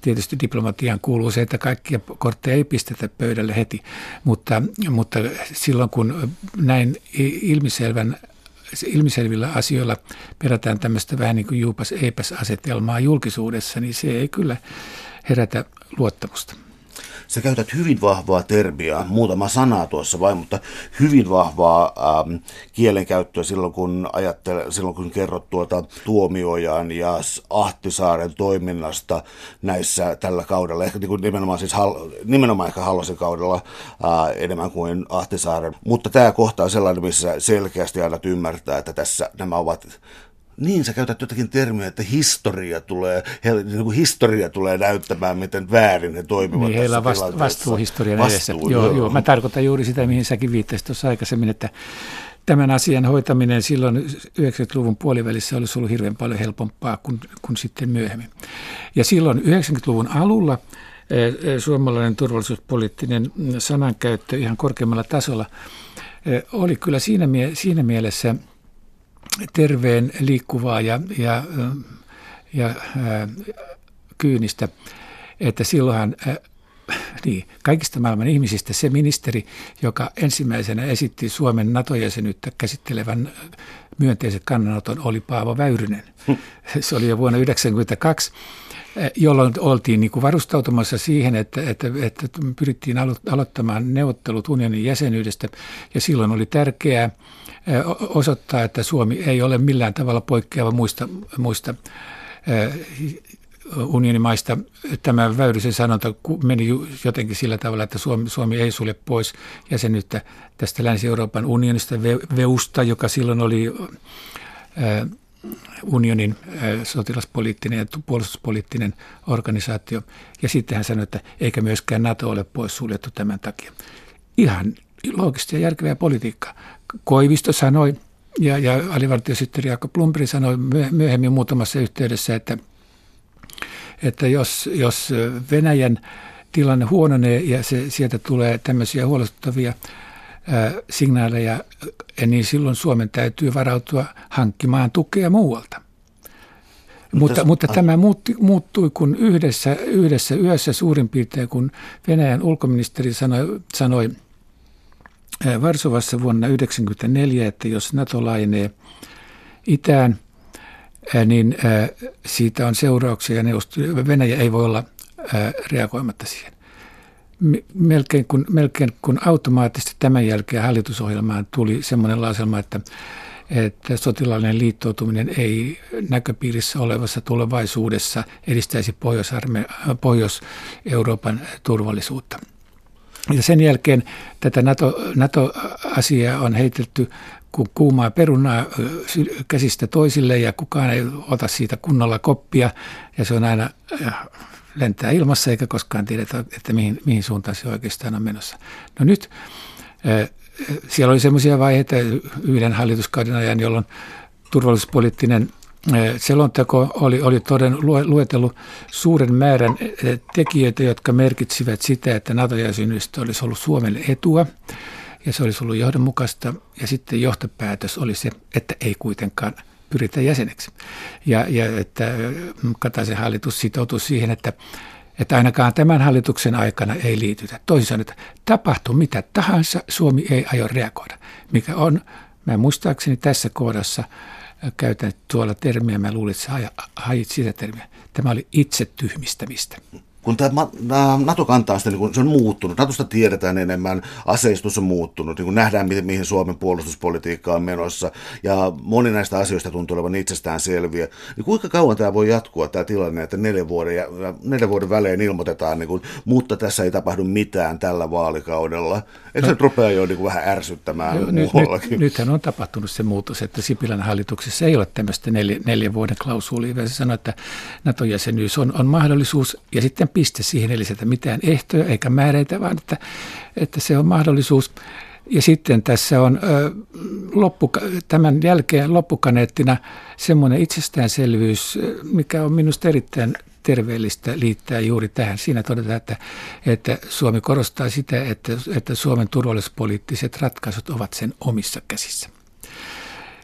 Tietysti diplomatiaan kuuluu se, että kaikkia kortteja ei pistetä pöydälle heti, mutta, mutta silloin kun näin ilmiselvän ilmiselvillä asioilla perätään tämmöistä vähän niin kuin juupas eipäs asetelmaa julkisuudessa, niin se ei kyllä herätä luottamusta. Sä käytät hyvin vahvaa termiä, muutama sanaa tuossa vain, mutta hyvin vahvaa ähm, kielenkäyttöä silloin, kun ajattele, silloin kun kerrot tuota Tuomiojan ja Ahtisaaren toiminnasta näissä tällä kaudella, ehkä niin kuin nimenomaan, siis, nimenomaan ehkä Hallosen kaudella äh, enemmän kuin Ahtisaaren. Mutta tämä kohta on sellainen, missä selkeästi aina ymmärtää, että tässä nämä ovat niin, sä käytät jotakin termiä, että historia tulee, he, niin kuin historia tulee näyttämään, miten väärin he toimivat niin, heillä on vast, vastuu historian edessä. Vastuu, joo, joo. joo, mä tarkoitan juuri sitä, mihin säkin viittasit tuossa aikaisemmin, että tämän asian hoitaminen silloin 90-luvun puolivälissä olisi ollut hirveän paljon helpompaa kuin, kuin sitten myöhemmin. Ja silloin 90-luvun alulla eh, eh, suomalainen turvallisuuspoliittinen sanankäyttö ihan korkeammalla tasolla eh, oli kyllä siinä, siinä mielessä – terveen liikkuvaa ja, ja, ja ää, kyynistä, että silloinhan niin, kaikista maailman ihmisistä se ministeri, joka ensimmäisenä esitti Suomen NATO-jäsenyyttä käsittelevän myönteiset kannanoton, oli Paavo Väyrynen. Hm. Se oli jo vuonna 1992 jolloin oltiin niin kuin varustautumassa siihen, että, että, että pyrittiin alo- aloittamaan neuvottelut unionin jäsenyydestä, ja silloin oli tärkeää osoittaa, että Suomi ei ole millään tavalla poikkeava muista, muista unionimaista. Tämä Väyrysen sanonta meni jotenkin sillä tavalla, että Suomi, Suomi ei sulje pois jäsenyyttä tästä Länsi-Euroopan unionista, VEUsta, joka silloin oli unionin sotilaspoliittinen ja puolustuspoliittinen organisaatio. Ja sitten hän sanoi, että eikä myöskään NATO ole pois suljettu tämän takia. Ihan loogista ja järkevää politiikkaa. Koivisto sanoi, ja, ja alivartiosihteeri Jaakko Plumpri sanoi myöhemmin muutamassa yhteydessä, että, että jos, jos Venäjän tilanne huononee ja se, sieltä tulee tämmöisiä huolestuttavia signaaleja, niin silloin Suomen täytyy varautua hankkimaan tukea muualta. Mutta, mutta tämä muutti, muuttui, kun yhdessä, yhdessä yössä suurin piirtein, kun Venäjän ulkoministeri sanoi, sanoi Varsovassa vuonna 1994, että jos NATO laajenee itään, niin siitä on seurauksia ja Venäjä ei voi olla reagoimatta siihen melkein kun, melkein kun automaattisesti tämän jälkeen hallitusohjelmaan tuli semmoinen lauselma, että, että sotilaallinen liittoutuminen ei näköpiirissä olevassa tulevaisuudessa edistäisi Pohjois-Euroopan turvallisuutta. Ja sen jälkeen tätä NATO, NATO-asiaa on heitetty kuin kuumaa perunaa käsistä toisille ja kukaan ei ota siitä kunnolla koppia ja se on aina lentää ilmassa eikä koskaan tiedetä, että mihin, mihin suuntaan se oikeastaan on menossa. No nyt siellä oli sellaisia vaiheita yhden hallituskauden ajan, jolloin turvallisuuspoliittinen selonteko oli, oli toden luetellut suuren määrän tekijöitä, jotka merkitsivät sitä, että NATO-jäsenyydestä olisi ollut Suomelle etua ja se olisi ollut johdonmukaista. Ja sitten johtopäätös oli se, että ei kuitenkaan pyritä jäseneksi. Ja, ja että Kataisen hallitus sitoutui siihen, että, että ainakaan tämän hallituksen aikana ei liitytä. Toisin sanoen, että tapahtuu mitä tahansa, Suomi ei aio reagoida, mikä on, mä muistaakseni tässä kohdassa käytän tuolla termiä, mä luulin, että sä hajit sitä termiä. Tämä oli itse tyhmistämistä kun tämä NATO kantaa sitä, niin se on muuttunut, NATOsta tiedetään enemmän, aseistus on muuttunut, niin kun nähdään, mihin Suomen puolustuspolitiikka on menossa, ja moni näistä asioista tuntuu olevan itsestään selviä, niin kuinka kauan tämä voi jatkua, tämä tilanne, että neljän vuoden, neljän vuoden välein ilmoitetaan, niin kun, mutta tässä ei tapahdu mitään tällä vaalikaudella. Eikö no, se rupea jo niin vähän ärsyttämään no, nyt, nyt, Nythän on tapahtunut se muutos, että Sipilän hallituksessa ei ole tämmöistä neljä, neljän vuoden klausuulia, se sanoo, että NATO-jäsenyys on, on mahdollisuus, ja sitten piste siihen, eli sieltä mitään ehtoja eikä määreitä, vaan että, että se on mahdollisuus. Ja sitten tässä on ö, loppu, tämän jälkeen loppukaneettina semmoinen itsestäänselvyys, mikä on minusta erittäin terveellistä liittää juuri tähän. Siinä todetaan, että, että Suomi korostaa sitä, että, että Suomen turvallisuuspoliittiset ratkaisut ovat sen omissa käsissä.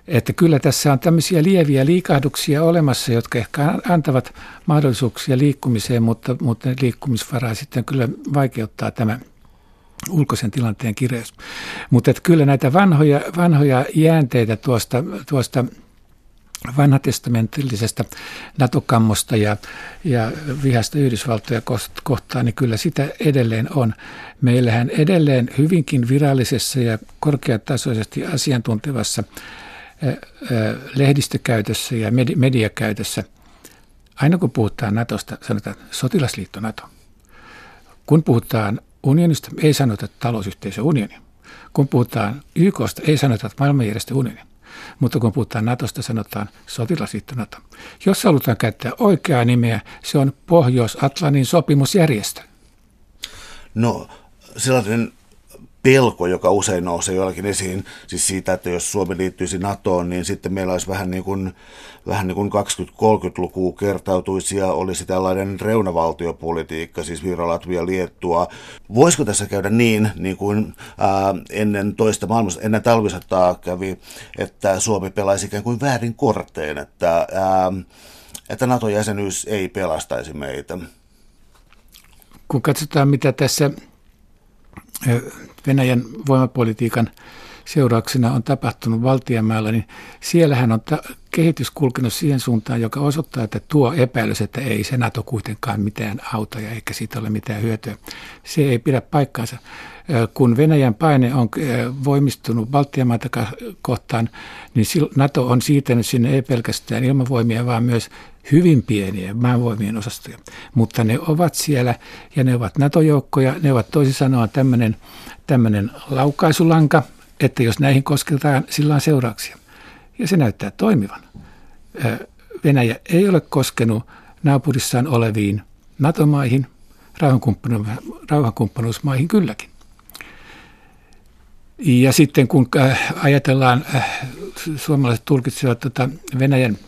Että kyllä tässä on tämmöisiä lieviä liikahduksia olemassa, jotka ehkä antavat mahdollisuuksia liikkumiseen, mutta, mutta liikkumisvaraa sitten kyllä vaikeuttaa tämä ulkoisen tilanteen kireys. Mutta että kyllä näitä vanhoja, vanhoja jäänteitä tuosta, tuosta vanhatestamentillisesta NATO-kammosta ja, ja vihasta Yhdysvaltoja kohtaan, niin kyllä sitä edelleen on. Meillähän edelleen hyvinkin virallisessa ja korkeatasoisesti asiantuntevassa lehdistökäytössä ja mediakäytössä, aina kun puhutaan Natosta, sanotaan sotilasliitto Nato. Kun puhutaan unionista, ei sanota talousyhteisö unioni. Kun puhutaan YKsta, ei sanota maailmanjärjestö unioni. Mutta kun puhutaan Natosta, sanotaan sotilasliitto Nato. Jos halutaan käyttää oikeaa nimeä, se on Pohjois-Atlantin sopimusjärjestö. No, sellainen pelko, joka usein nousee jollakin esiin, siis siitä, että jos Suomi liittyisi NATOon, niin sitten meillä olisi vähän niin kuin, vähän niin kuin 20-30-luku kertautuisi ja olisi tällainen reunavaltiopolitiikka, siis Viro, Latvia, Liettua. Voisiko tässä käydä niin, niin kuin ää, ennen toista maailmasta, ennen talvisotaa kävi, että Suomi pelaisi ikään kuin väärin korteen, että, ää, että NATO-jäsenyys ei pelastaisi meitä? kun katsotaan, mitä tässä Venäjän voimapolitiikan seurauksena on tapahtunut Valtiamäellä, niin siellähän on ta- kehitys kulkenut siihen suuntaan, joka osoittaa, että tuo epäilys, että ei se NATO kuitenkaan mitään auta ja eikä siitä ole mitään hyötyä. Se ei pidä paikkaansa. Kun Venäjän paine on voimistunut Baltiamaita kohtaan, niin NATO on siirtänyt sinne ei pelkästään ilmavoimia, vaan myös hyvin pieniä maanvoimien osastoja. Mutta ne ovat siellä ja ne ovat NATO-joukkoja. Ne ovat toisin sanoen tämmöinen, tämmöinen laukaisulanka, että jos näihin kosketaan, sillä on seurauksia. Ja se näyttää toimivan. Venäjä ei ole koskenut naapurissaan oleviin NATO-maihin, rauhankumppanuusmaihin kylläkin. Ja sitten kun ajatellaan, suomalaiset tulkitsevat tuota Venäjän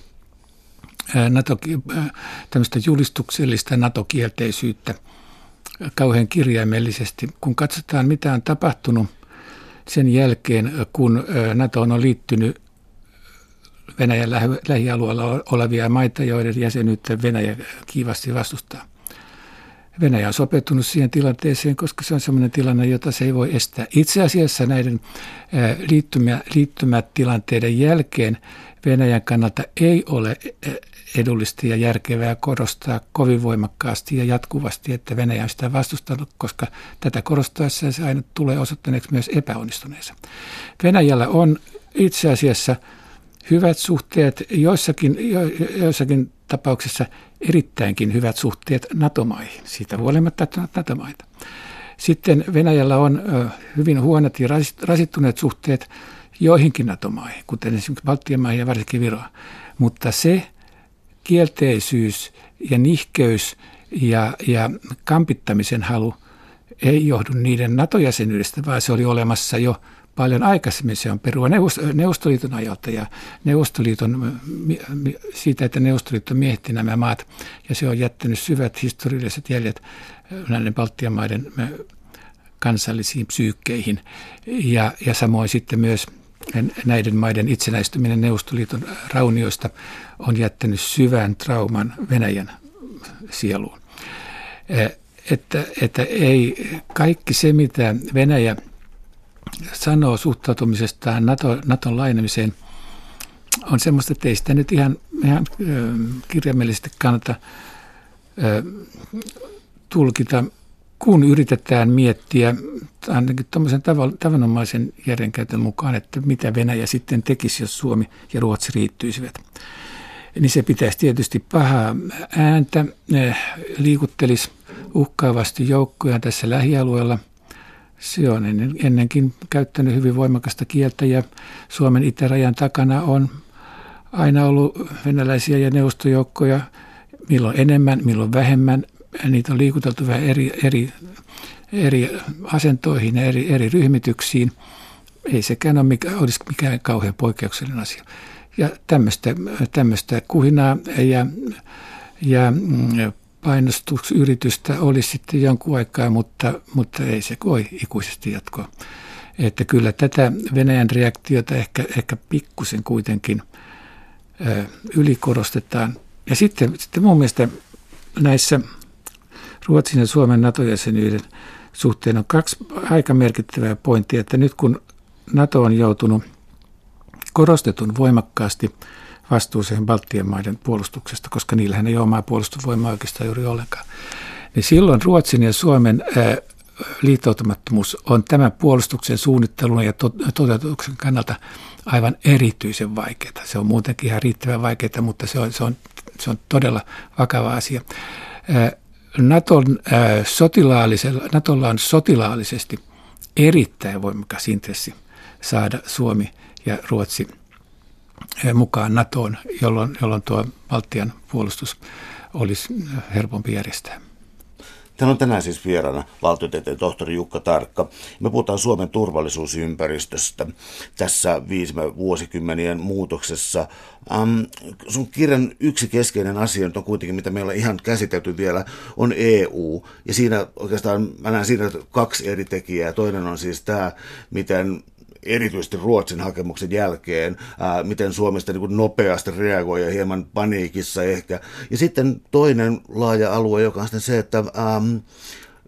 NATO, tämmöistä julistuksellista NATO-kielteisyyttä kauhean kirjaimellisesti. Kun katsotaan, mitä on tapahtunut sen jälkeen, kun NATO on liittynyt Venäjän lähialueella olevia maita, joiden jäsenyyttä Venäjä kiivasti vastustaa. Venäjä on sopeutunut siihen tilanteeseen, koska se on sellainen tilanne, jota se ei voi estää. Itse asiassa näiden liittymä, liittymätilanteiden jälkeen Venäjän kannalta ei ole edullista ja järkevää korostaa kovin voimakkaasti ja jatkuvasti, että Venäjä on sitä vastustanut, koska tätä korostaessa se aina tulee osoittaneeksi myös epäonnistuneensa. Venäjällä on itse asiassa hyvät suhteet, joissakin, jo, joissakin tapauksissa erittäinkin hyvät suhteet NATO-maihin, siitä huolimatta NATO-maita. Sitten Venäjällä on hyvin huonot ja rasittuneet suhteet joihinkin NATO-maihin, kuten esimerkiksi Baltian maihin ja varsinkin Viroa. Mutta se kielteisyys ja nihkeys ja, ja kampittamisen halu ei johdu niiden NATO-jäsenyydestä, vaan se oli olemassa jo paljon aikaisemmin. Se on perua Neuvostoliiton ajalta ja Neuvostoliiton, siitä, että Neuvostoliitto miehitti nämä maat ja se on jättänyt syvät historialliset jäljet näiden Baltian maiden kansallisiin psyykkeihin ja, ja samoin sitten myös näiden maiden itsenäistyminen Neuvostoliiton raunioista on jättänyt syvän trauman Venäjän sieluun. Että, että ei kaikki se, mitä Venäjä sanoo suhtautumisestaan NATO, Naton lainemiseen, on semmoista, että ei sitä nyt ihan, ihan kirjaimellisesti kannata tulkita kun yritetään miettiä ainakin tuommoisen tavanomaisen järjenkäytön mukaan, että mitä Venäjä sitten tekisi, jos Suomi ja Ruotsi riittyisivät, niin se pitäisi tietysti pahaa ääntä, liikuttelisi uhkaavasti joukkoja tässä lähialueella. Se on ennenkin käyttänyt hyvin voimakasta kieltä ja Suomen itärajan takana on aina ollut venäläisiä ja neuvostojoukkoja, milloin enemmän, milloin vähemmän, niitä on liikuteltu vähän eri, eri, eri asentoihin ja eri, eri ryhmityksiin. Ei sekään ole mikä, olisi mikään kauhean poikkeuksellinen asia. Ja tämmöistä, tämmöistä kuhinaa ja, ja mm, painostusyritystä olisi sitten jonkun aikaa, mutta, mutta ei se voi ikuisesti jatkoa. Että kyllä tätä Venäjän reaktiota ehkä, ehkä pikkusen kuitenkin ö, ylikorostetaan. Ja sitten, sitten mun mielestä näissä Ruotsin ja Suomen NATO-jäsenyyden suhteen on kaksi aika merkittävää pointtia, että nyt kun NATO on joutunut korostetun voimakkaasti vastuuseen Baltian maiden puolustuksesta, koska niillähän ei ole omaa puolustusvoimaa oikeastaan juuri ollenkaan, niin silloin Ruotsin ja Suomen liittoutumattomuus on tämän puolustuksen suunnittelun ja toteutuksen kannalta aivan erityisen vaikeaa. Se on muutenkin ihan riittävän vaikeaa, mutta se on, se on, se on todella vakava asia. Naton, Natolla on sotilaallisesti erittäin voimakas intressi saada Suomi ja Ruotsi mukaan NATOon, jolloin, jolloin tuo Baltian puolustus olisi helpompi järjestää. Täällä on tänään siis vieraana valtiotieteen tohtori Jukka Tarkka. Me puhutaan Suomen turvallisuusympäristöstä tässä viime vuosikymmenien muutoksessa. Um, sun kirjan yksi keskeinen asia on kuitenkin, mitä meillä on ihan käsitelty vielä, on EU. Ja siinä oikeastaan mä näen siinä kaksi eri tekijää. Toinen on siis tämä, miten erityisesti Ruotsin hakemuksen jälkeen, ää, miten Suomesta niin nopeasti reagoi ja hieman paniikissa ehkä. Ja sitten toinen laaja alue, joka on sitten se, että ää,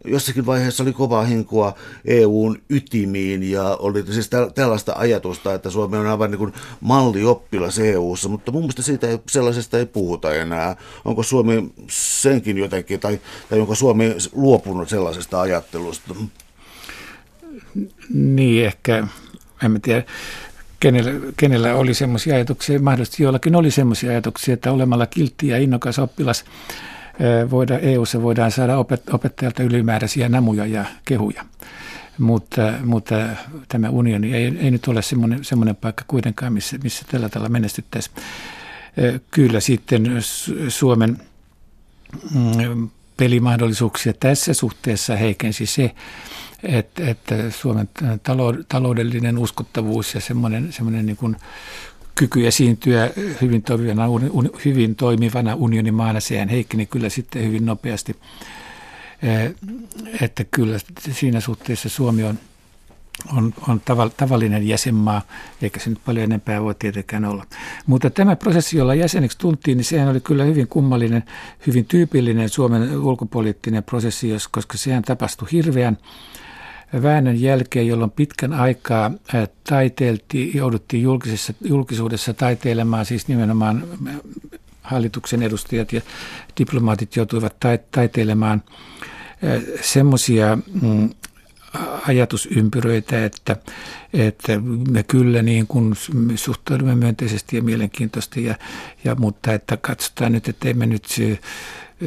jossakin vaiheessa oli kovaa hinkua EUn ytimiin ja oli siis tällaista ajatusta, että Suomi on aivan niin kuin mallioppilas EUssa, mutta mun mielestä siitä ei, sellaisesta ei puhuta enää. Onko Suomi senkin jotenkin, tai, tai onko Suomi luopunut sellaisesta ajattelusta? Niin, ehkä, en tiedä kenellä, kenellä oli semmoisia ajatuksia, mahdollisesti joillakin oli semmoisia ajatuksia, että olemalla kiltti ja innokas oppilas voida, EU-ssa voidaan saada opettajalta ylimääräisiä namuja ja kehuja. Mutta, mutta tämä unioni ei, ei nyt ole semmoinen, semmoinen paikka kuitenkaan, missä, missä tällä tavalla menestyttäisiin. Kyllä sitten Suomen mm, pelimahdollisuuksia tässä suhteessa heikensi se, että, että Suomen taloudellinen uskottavuus ja semmoinen, semmoinen niin kuin kyky esiintyä hyvin toimivana, hyvin toimivana unionimaana, sehän heikkeni kyllä sitten hyvin nopeasti. Että kyllä siinä suhteessa Suomi on, on, on tavallinen jäsenmaa, eikä se nyt paljon enempää voi tietenkään olla. Mutta tämä prosessi, jolla jäseneksi tultiin, niin sehän oli kyllä hyvin kummallinen, hyvin tyypillinen Suomen ulkopoliittinen prosessi, koska sehän tapahtui hirveän väännön jälkeen, jolloin pitkän aikaa taiteeltiin, jouduttiin julkisessa, julkisuudessa taiteilemaan, siis nimenomaan hallituksen edustajat ja diplomaatit joutuivat taiteilemaan semmoisia mm, ajatusympyröitä, että, että me kyllä niin kuin suhtaudumme myönteisesti ja mielenkiintoisesti, ja, ja, mutta että katsotaan nyt, että emme nyt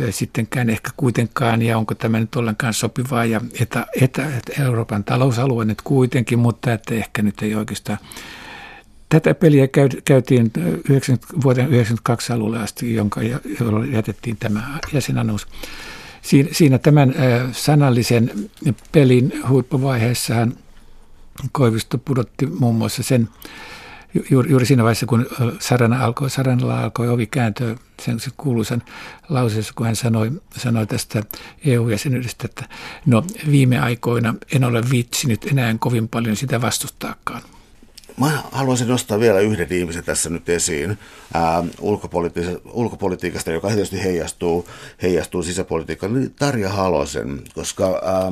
sittenkään ehkä kuitenkaan, ja onko tämä nyt ollenkaan sopivaa, ja että, että, että Euroopan talousalue nyt kuitenkin, mutta että ehkä nyt ei oikeastaan Tätä peliä käytiin 90, vuoden 1992 alulle asti, jonka, jätettiin tämä jäsenannus. Siinä tämän sanallisen pelin huippuvaiheessahan Koivisto pudotti muun muassa sen juuri, juuri siinä vaiheessa, kun Sarana alkoi, Saranalla alkoi ovi kääntöä sen, sen kuuluisan lauseessa, kun hän sanoi, sanoi tästä EU-jäsenyydestä, että no viime aikoina en ole viitsinyt enää kovin paljon sitä vastustaakaan. Mä haluaisin nostaa vielä yhden ihmisen tässä nyt esiin ää, ulkopolitiikasta, joka tietysti heijastuu, heijastuu sisäpolitiikkaan, niin Tarja Halosen, koska... Ää,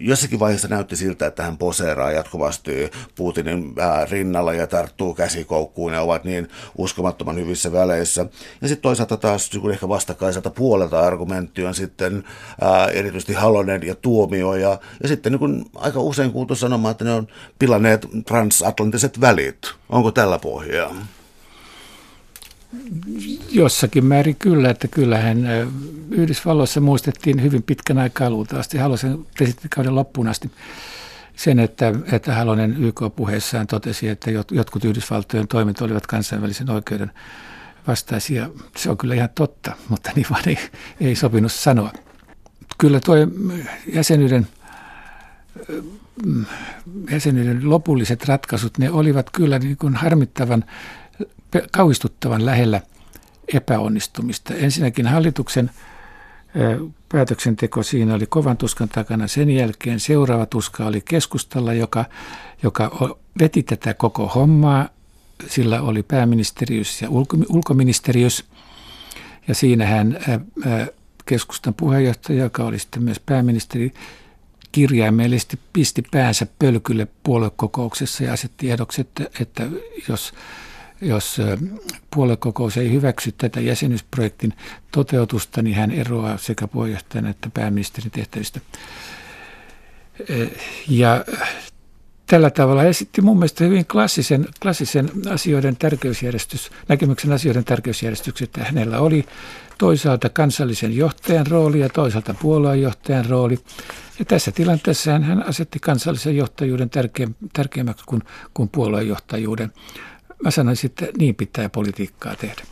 jossakin vaiheessa näytti siltä, että hän poseeraa jatkuvasti Putinin rinnalla ja tarttuu käsikoukkuun ja ovat niin uskomattoman hyvissä väleissä. Ja sitten toisaalta taas kun ehkä vastakkaiselta puolelta argumentti on sitten ää, erityisesti Halonen ja Tuomio ja, ja sitten niin kun aika usein kuultu sanomaan, että ne on pilanneet transatlanttiset välit. Onko tällä pohjaa? Jossakin määrin kyllä, että kyllähän Yhdysvalloissa muistettiin hyvin pitkän aikaa luultavasti Halosen presidenttikauden loppuun asti sen, että, että Halonen YK-puheessaan totesi, että jotkut Yhdysvaltojen toimet olivat kansainvälisen oikeuden vastaisia. Se on kyllä ihan totta, mutta niin vaan ei, ei sopinut sanoa. Kyllä tuo jäsenyyden, jäsenyyden lopulliset ratkaisut, ne olivat kyllä niin kuin harmittavan kauhistuttavan lähellä epäonnistumista. Ensinnäkin hallituksen päätöksenteko siinä oli kovan tuskan takana. Sen jälkeen seuraava tuska oli keskustalla, joka, joka veti tätä koko hommaa. Sillä oli pääministeriös ja ulko, ulkoministeriös. Ja siinähän keskustan puheenjohtaja, joka oli sitten myös pääministeri, kirjaimellisesti pisti päänsä pölkylle puoluekokouksessa ja asetti ehdoksi, että, että jos jos puoluekokous ei hyväksy tätä jäsenyysprojektin toteutusta, niin hän eroaa sekä puheenjohtajana että pääministerin tehtävistä. Ja tällä tavalla esitti mun mielestä hyvin klassisen, klassisen asioiden tärkeysjärjestys, näkemyksen asioiden tärkeysjärjestyksen, että hänellä oli toisaalta kansallisen johtajan rooli ja toisaalta puolueenjohtajan rooli. Ja tässä tilanteessa hän asetti kansallisen johtajuuden tärkeämmäksi kuin, kuin puolueenjohtajuuden mä sanoisin, että niin pitää politiikkaa tehdä.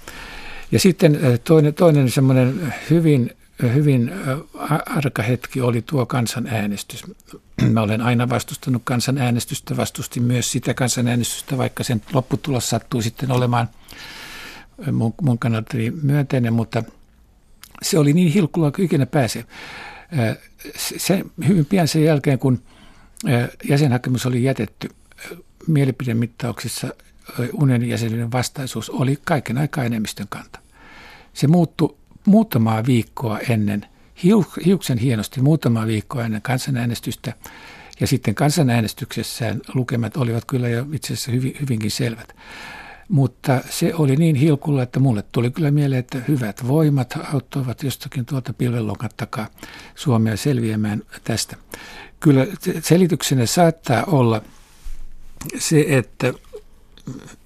Ja sitten toinen, toinen semmoinen hyvin, hyvin arka hetki oli tuo kansanäänestys. [clears throat] Mä olen aina vastustanut kansanäänestystä, vastustin myös sitä kansanäänestystä, vaikka sen lopputulos sattuu sitten olemaan mun, mun kannalta myönteinen, mutta se oli niin hilkulla kuin ikinä pääsee. Se, hyvin pian sen jälkeen, kun jäsenhakemus oli jätetty, mielipidemittauksissa unionin jäsenyyden vastaisuus oli kaiken aikaa enemmistön kanta. Se muuttui muutamaa viikkoa ennen hiuksen hienosti muutama viikko ennen kansanäänestystä. Ja sitten kansanäänestyksessään lukemat olivat kyllä jo itse asiassa hyvin, hyvinkin selvät. Mutta se oli niin hilkulla, että mulle tuli kyllä mieleen, että hyvät voimat auttoivat jostakin tuolta pilvenlokan takaa Suomea selviämään tästä. Kyllä selityksenä saattaa olla se, että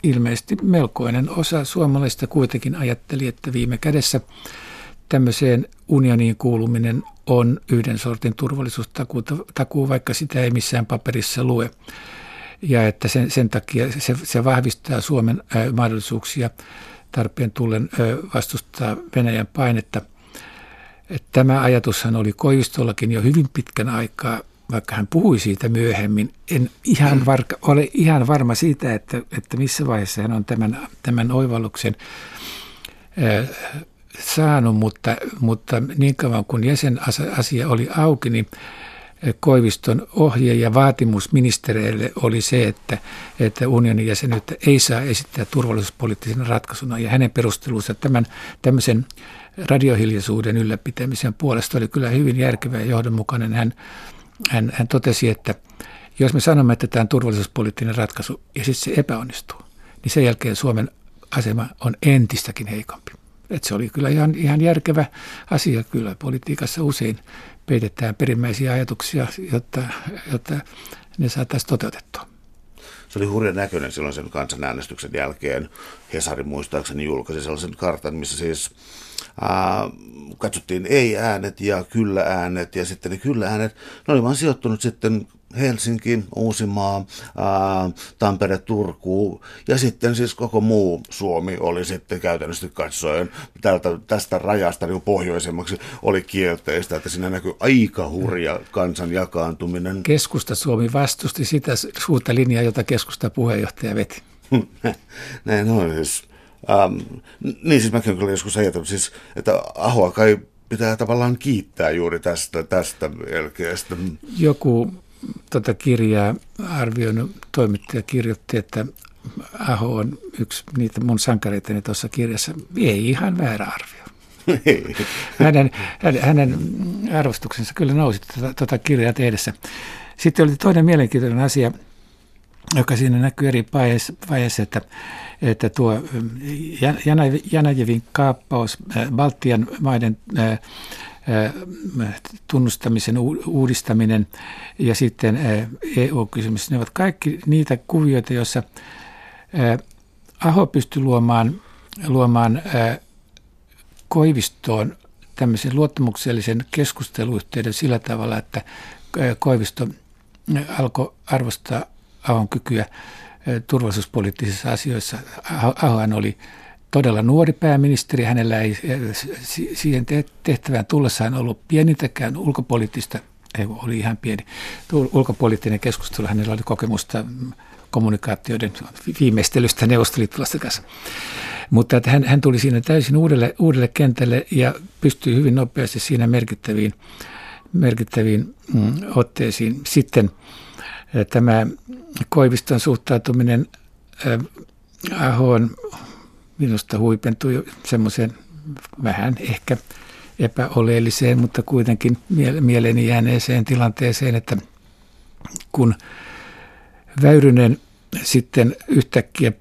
ilmeisesti melkoinen osa suomalaista kuitenkin ajatteli, että viime kädessä tämmöiseen unioniin kuuluminen on yhden sortin turvallisuustakuu, vaikka sitä ei missään paperissa lue. Ja että sen, sen takia se, se vahvistaa Suomen ää, mahdollisuuksia tarpeen tullen ää, vastustaa Venäjän painetta. Et tämä ajatushan oli Koivistollakin jo hyvin pitkän aikaa vaikka hän puhui siitä myöhemmin, en ihan mm. var, ole ihan varma siitä, että, että missä vaiheessa hän on tämän, tämän oivalluksen äh, saanut, mutta, mutta niin kauan kuin jäsenasia oli auki, niin Koiviston ohje ja vaatimus ministereille oli se, että, että unionin jäsenyyttä ei saa esittää turvallisuuspoliittisena ratkaisuna. Ja hänen perustelunsa tämän tämmöisen radiohiljaisuuden ylläpitämisen puolesta oli kyllä hyvin järkevä ja johdonmukainen. Hän hän, hän totesi, että jos me sanomme, että tämä on turvallisuuspoliittinen ratkaisu ja sitten se epäonnistuu, niin sen jälkeen Suomen asema on entistäkin heikompi. Et se oli kyllä ihan, ihan järkevä asia kyllä. Politiikassa usein peitetään perimmäisiä ajatuksia, jotta, jotta ne saataisiin toteutettua. Se oli hurjan näköinen silloin sen kansanäänestyksen jälkeen. Hesari muistaakseni julkaisi sellaisen kartan, missä siis ää, katsottiin ei-äänet ja kyllä-äänet ja sitten ne kyllä-äänet, ne oli vaan sijoittunut sitten Helsinki, Uusimaa, ää, Tampere, Turku ja sitten siis koko muu Suomi oli sitten käytännössä katsoen tältä, tästä rajasta niin pohjoisemmaksi oli kielteistä, että siinä näkyy aika hurja kansan jakaantuminen. Keskusta Suomi vastusti sitä suurta linjaa, jota keskusta puheenjohtaja veti. [laughs] Näin on siis. Ähm, niin siis mäkin kyllä joskus ajatellut, siis, että Ahoa kai pitää tavallaan kiittää juuri tästä, tästä elkeästä. Joku tota kirjaa arvioinut toimittaja kirjoitti, että Aho on yksi niitä mun sankareitani tuossa kirjassa. Ei ihan väärä arvio. hänen, hänen, hänen arvostuksensa kyllä nousi tuota, tuota kirjaa tehdessä. Sitten oli toinen mielenkiintoinen asia, joka siinä näkyy eri vaiheessa, että, että tuo Janajevin kaappaus, Baltian maiden tunnustamisen uudistaminen ja sitten EU-kysymys. Ne ovat kaikki niitä kuvioita, joissa Aho pystyi luomaan, luomaan Koivistoon tämmöisen luottamuksellisen keskusteluyhteyden sillä tavalla, että Koivisto alkoi arvostaa Ahon kykyä turvallisuuspoliittisissa asioissa. Ahohan oli todella nuori pääministeri. Hänellä ei siihen tehtävään tullessaan ollut pienintäkään ulkopoliittista, ei oli ihan pieni, ulkopoliittinen keskustelu. Hänellä oli kokemusta kommunikaatioiden viimeistelystä neuvostoliittolaisten kanssa. Mutta että hän, hän tuli siinä täysin uudelle, uudelle kentälle ja pystyi hyvin nopeasti siinä merkittäviin, merkittäviin mm, otteisiin. Sitten tämä Koiviston suhtautuminen Ahoon minusta huipentui semmoiseen vähän ehkä epäoleelliseen, mutta kuitenkin mieleeni jääneeseen tilanteeseen, että kun Väyrynen sitten yhtäkkiä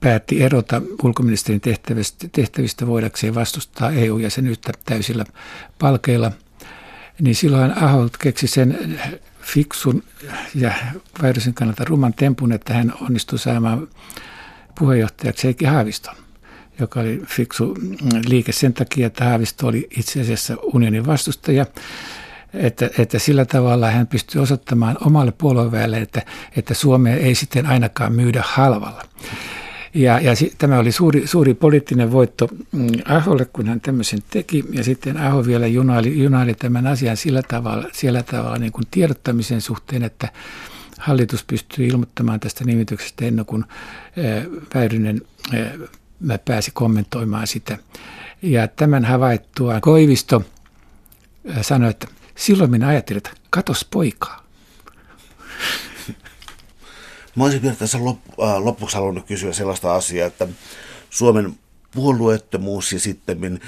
päätti erota ulkoministerin tehtävistä, tehtävistä voidakseen vastustaa EU-jäsenyyttä täysillä palkeilla, niin silloin Aho keksi sen fiksun ja Väyrysen kannalta ruman tempun, että hän onnistui saamaan puheenjohtajaksi Heikki Haaviston joka oli fiksu liike sen takia, että Haavisto oli itse asiassa unionin vastustaja. Että, että sillä tavalla hän pystyi osoittamaan omalle puolueväelle, että, että Suomea ei sitten ainakaan myydä halvalla. Ja, ja tämä oli suuri, suuri poliittinen voitto mm, Aholle, kun hän tämmöisen teki. Ja sitten Aho vielä junaili, junaili tämän asian sillä tavalla, sillä tavalla niin kuin tiedottamisen suhteen, että hallitus pystyi ilmoittamaan tästä nimityksestä ennen kuin Väyrynen mä pääsin kommentoimaan sitä. Ja tämän havaittua Koivisto sanoi, että silloin minä ajattelin, että katos poikaa. Mä olisin vielä tässä lopuksi halunnut kysyä sellaista asiaa, että Suomen puolueettomuus ja sitten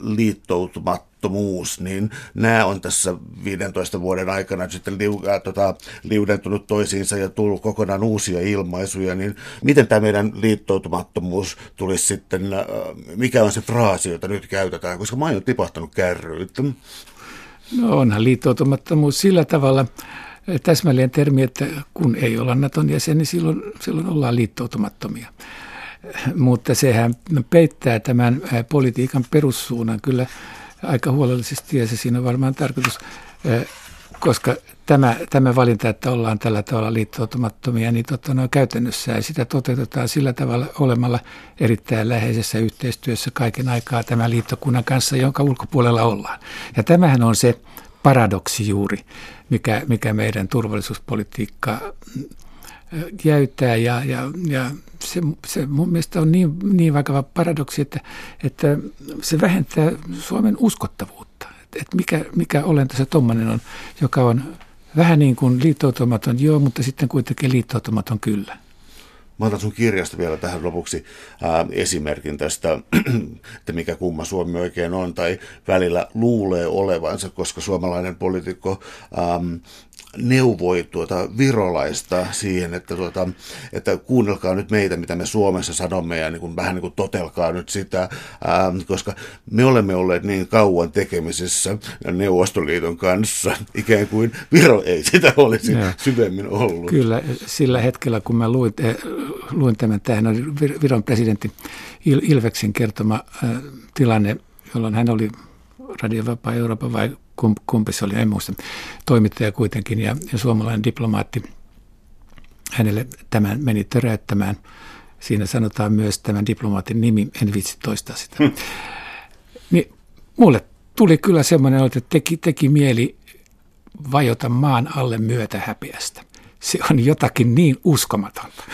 liittoutumattomuus liittoutumattomuus, niin nämä on tässä 15 vuoden aikana sitten liu, äh, tota, liudentunut toisiinsa ja tullut kokonaan uusia ilmaisuja, niin miten tämä meidän liittoutumattomuus tulisi sitten, äh, mikä on se fraasi, jota nyt käytetään, koska mä oon tipahtanut kärryitä. No onhan liittoutumattomuus sillä tavalla täsmälleen termi, että kun ei olla Naton jäsen, niin silloin, silloin ollaan liittoutumattomia. Mutta sehän peittää tämän politiikan perussuunnan kyllä aika huolellisesti ja se siinä on varmaan tarkoitus, koska tämä, tämä valinta, että ollaan tällä tavalla liittoutumattomia, niin totta no, käytännössä ja sitä toteutetaan sillä tavalla olemalla erittäin läheisessä yhteistyössä kaiken aikaa tämän liittokunnan kanssa, jonka ulkopuolella ollaan. Ja tämähän on se paradoksi juuri, mikä, mikä meidän turvallisuuspolitiikkaa jäytää ja, ja, ja se, se mun mielestä on niin, niin vakava paradoksi, että, että se vähentää Suomen uskottavuutta. Että et mikä, mikä olento se tuommoinen on, joka on vähän niin kuin liittoutumaton joo, mutta sitten kuitenkin liittoutumaton kyllä. Mä otan sun kirjasta vielä tähän lopuksi ää, esimerkin tästä, [clears throat] että mikä kumma Suomi oikein on, tai välillä luulee olevansa, koska suomalainen poliitikko neuvoi tuota virolaista siihen, että, tuota, että kuunnelkaa nyt meitä, mitä me Suomessa sanomme ja niin kuin, vähän niin kuin totelkaa nyt sitä, ähm, koska me olemme olleet niin kauan tekemisissä Neuvostoliiton kanssa, ikään kuin Viro ei sitä olisi ja. syvemmin ollut. Kyllä, sillä hetkellä kun mä luin, eh, luin tämän, tähän oli Viron presidentti Il- Ilveksen kertoma äh, tilanne, jolloin hän oli Radio Vapaa Eurooppa vai kumpi se oli, en muista, toimittaja kuitenkin ja, ja suomalainen diplomaatti. Hänelle tämän meni töräyttämään. Siinä sanotaan myös tämän diplomaatin nimi, en vitsi toistaa sitä. Niin mulle tuli kyllä semmoinen, että teki, teki mieli vajota maan alle myötä häpeästä. Se on jotakin niin uskomatonta.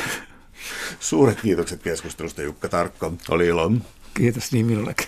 Suuret kiitokset keskustelusta Jukka Tarkko. Oli ilo. Kiitos niin minullekin.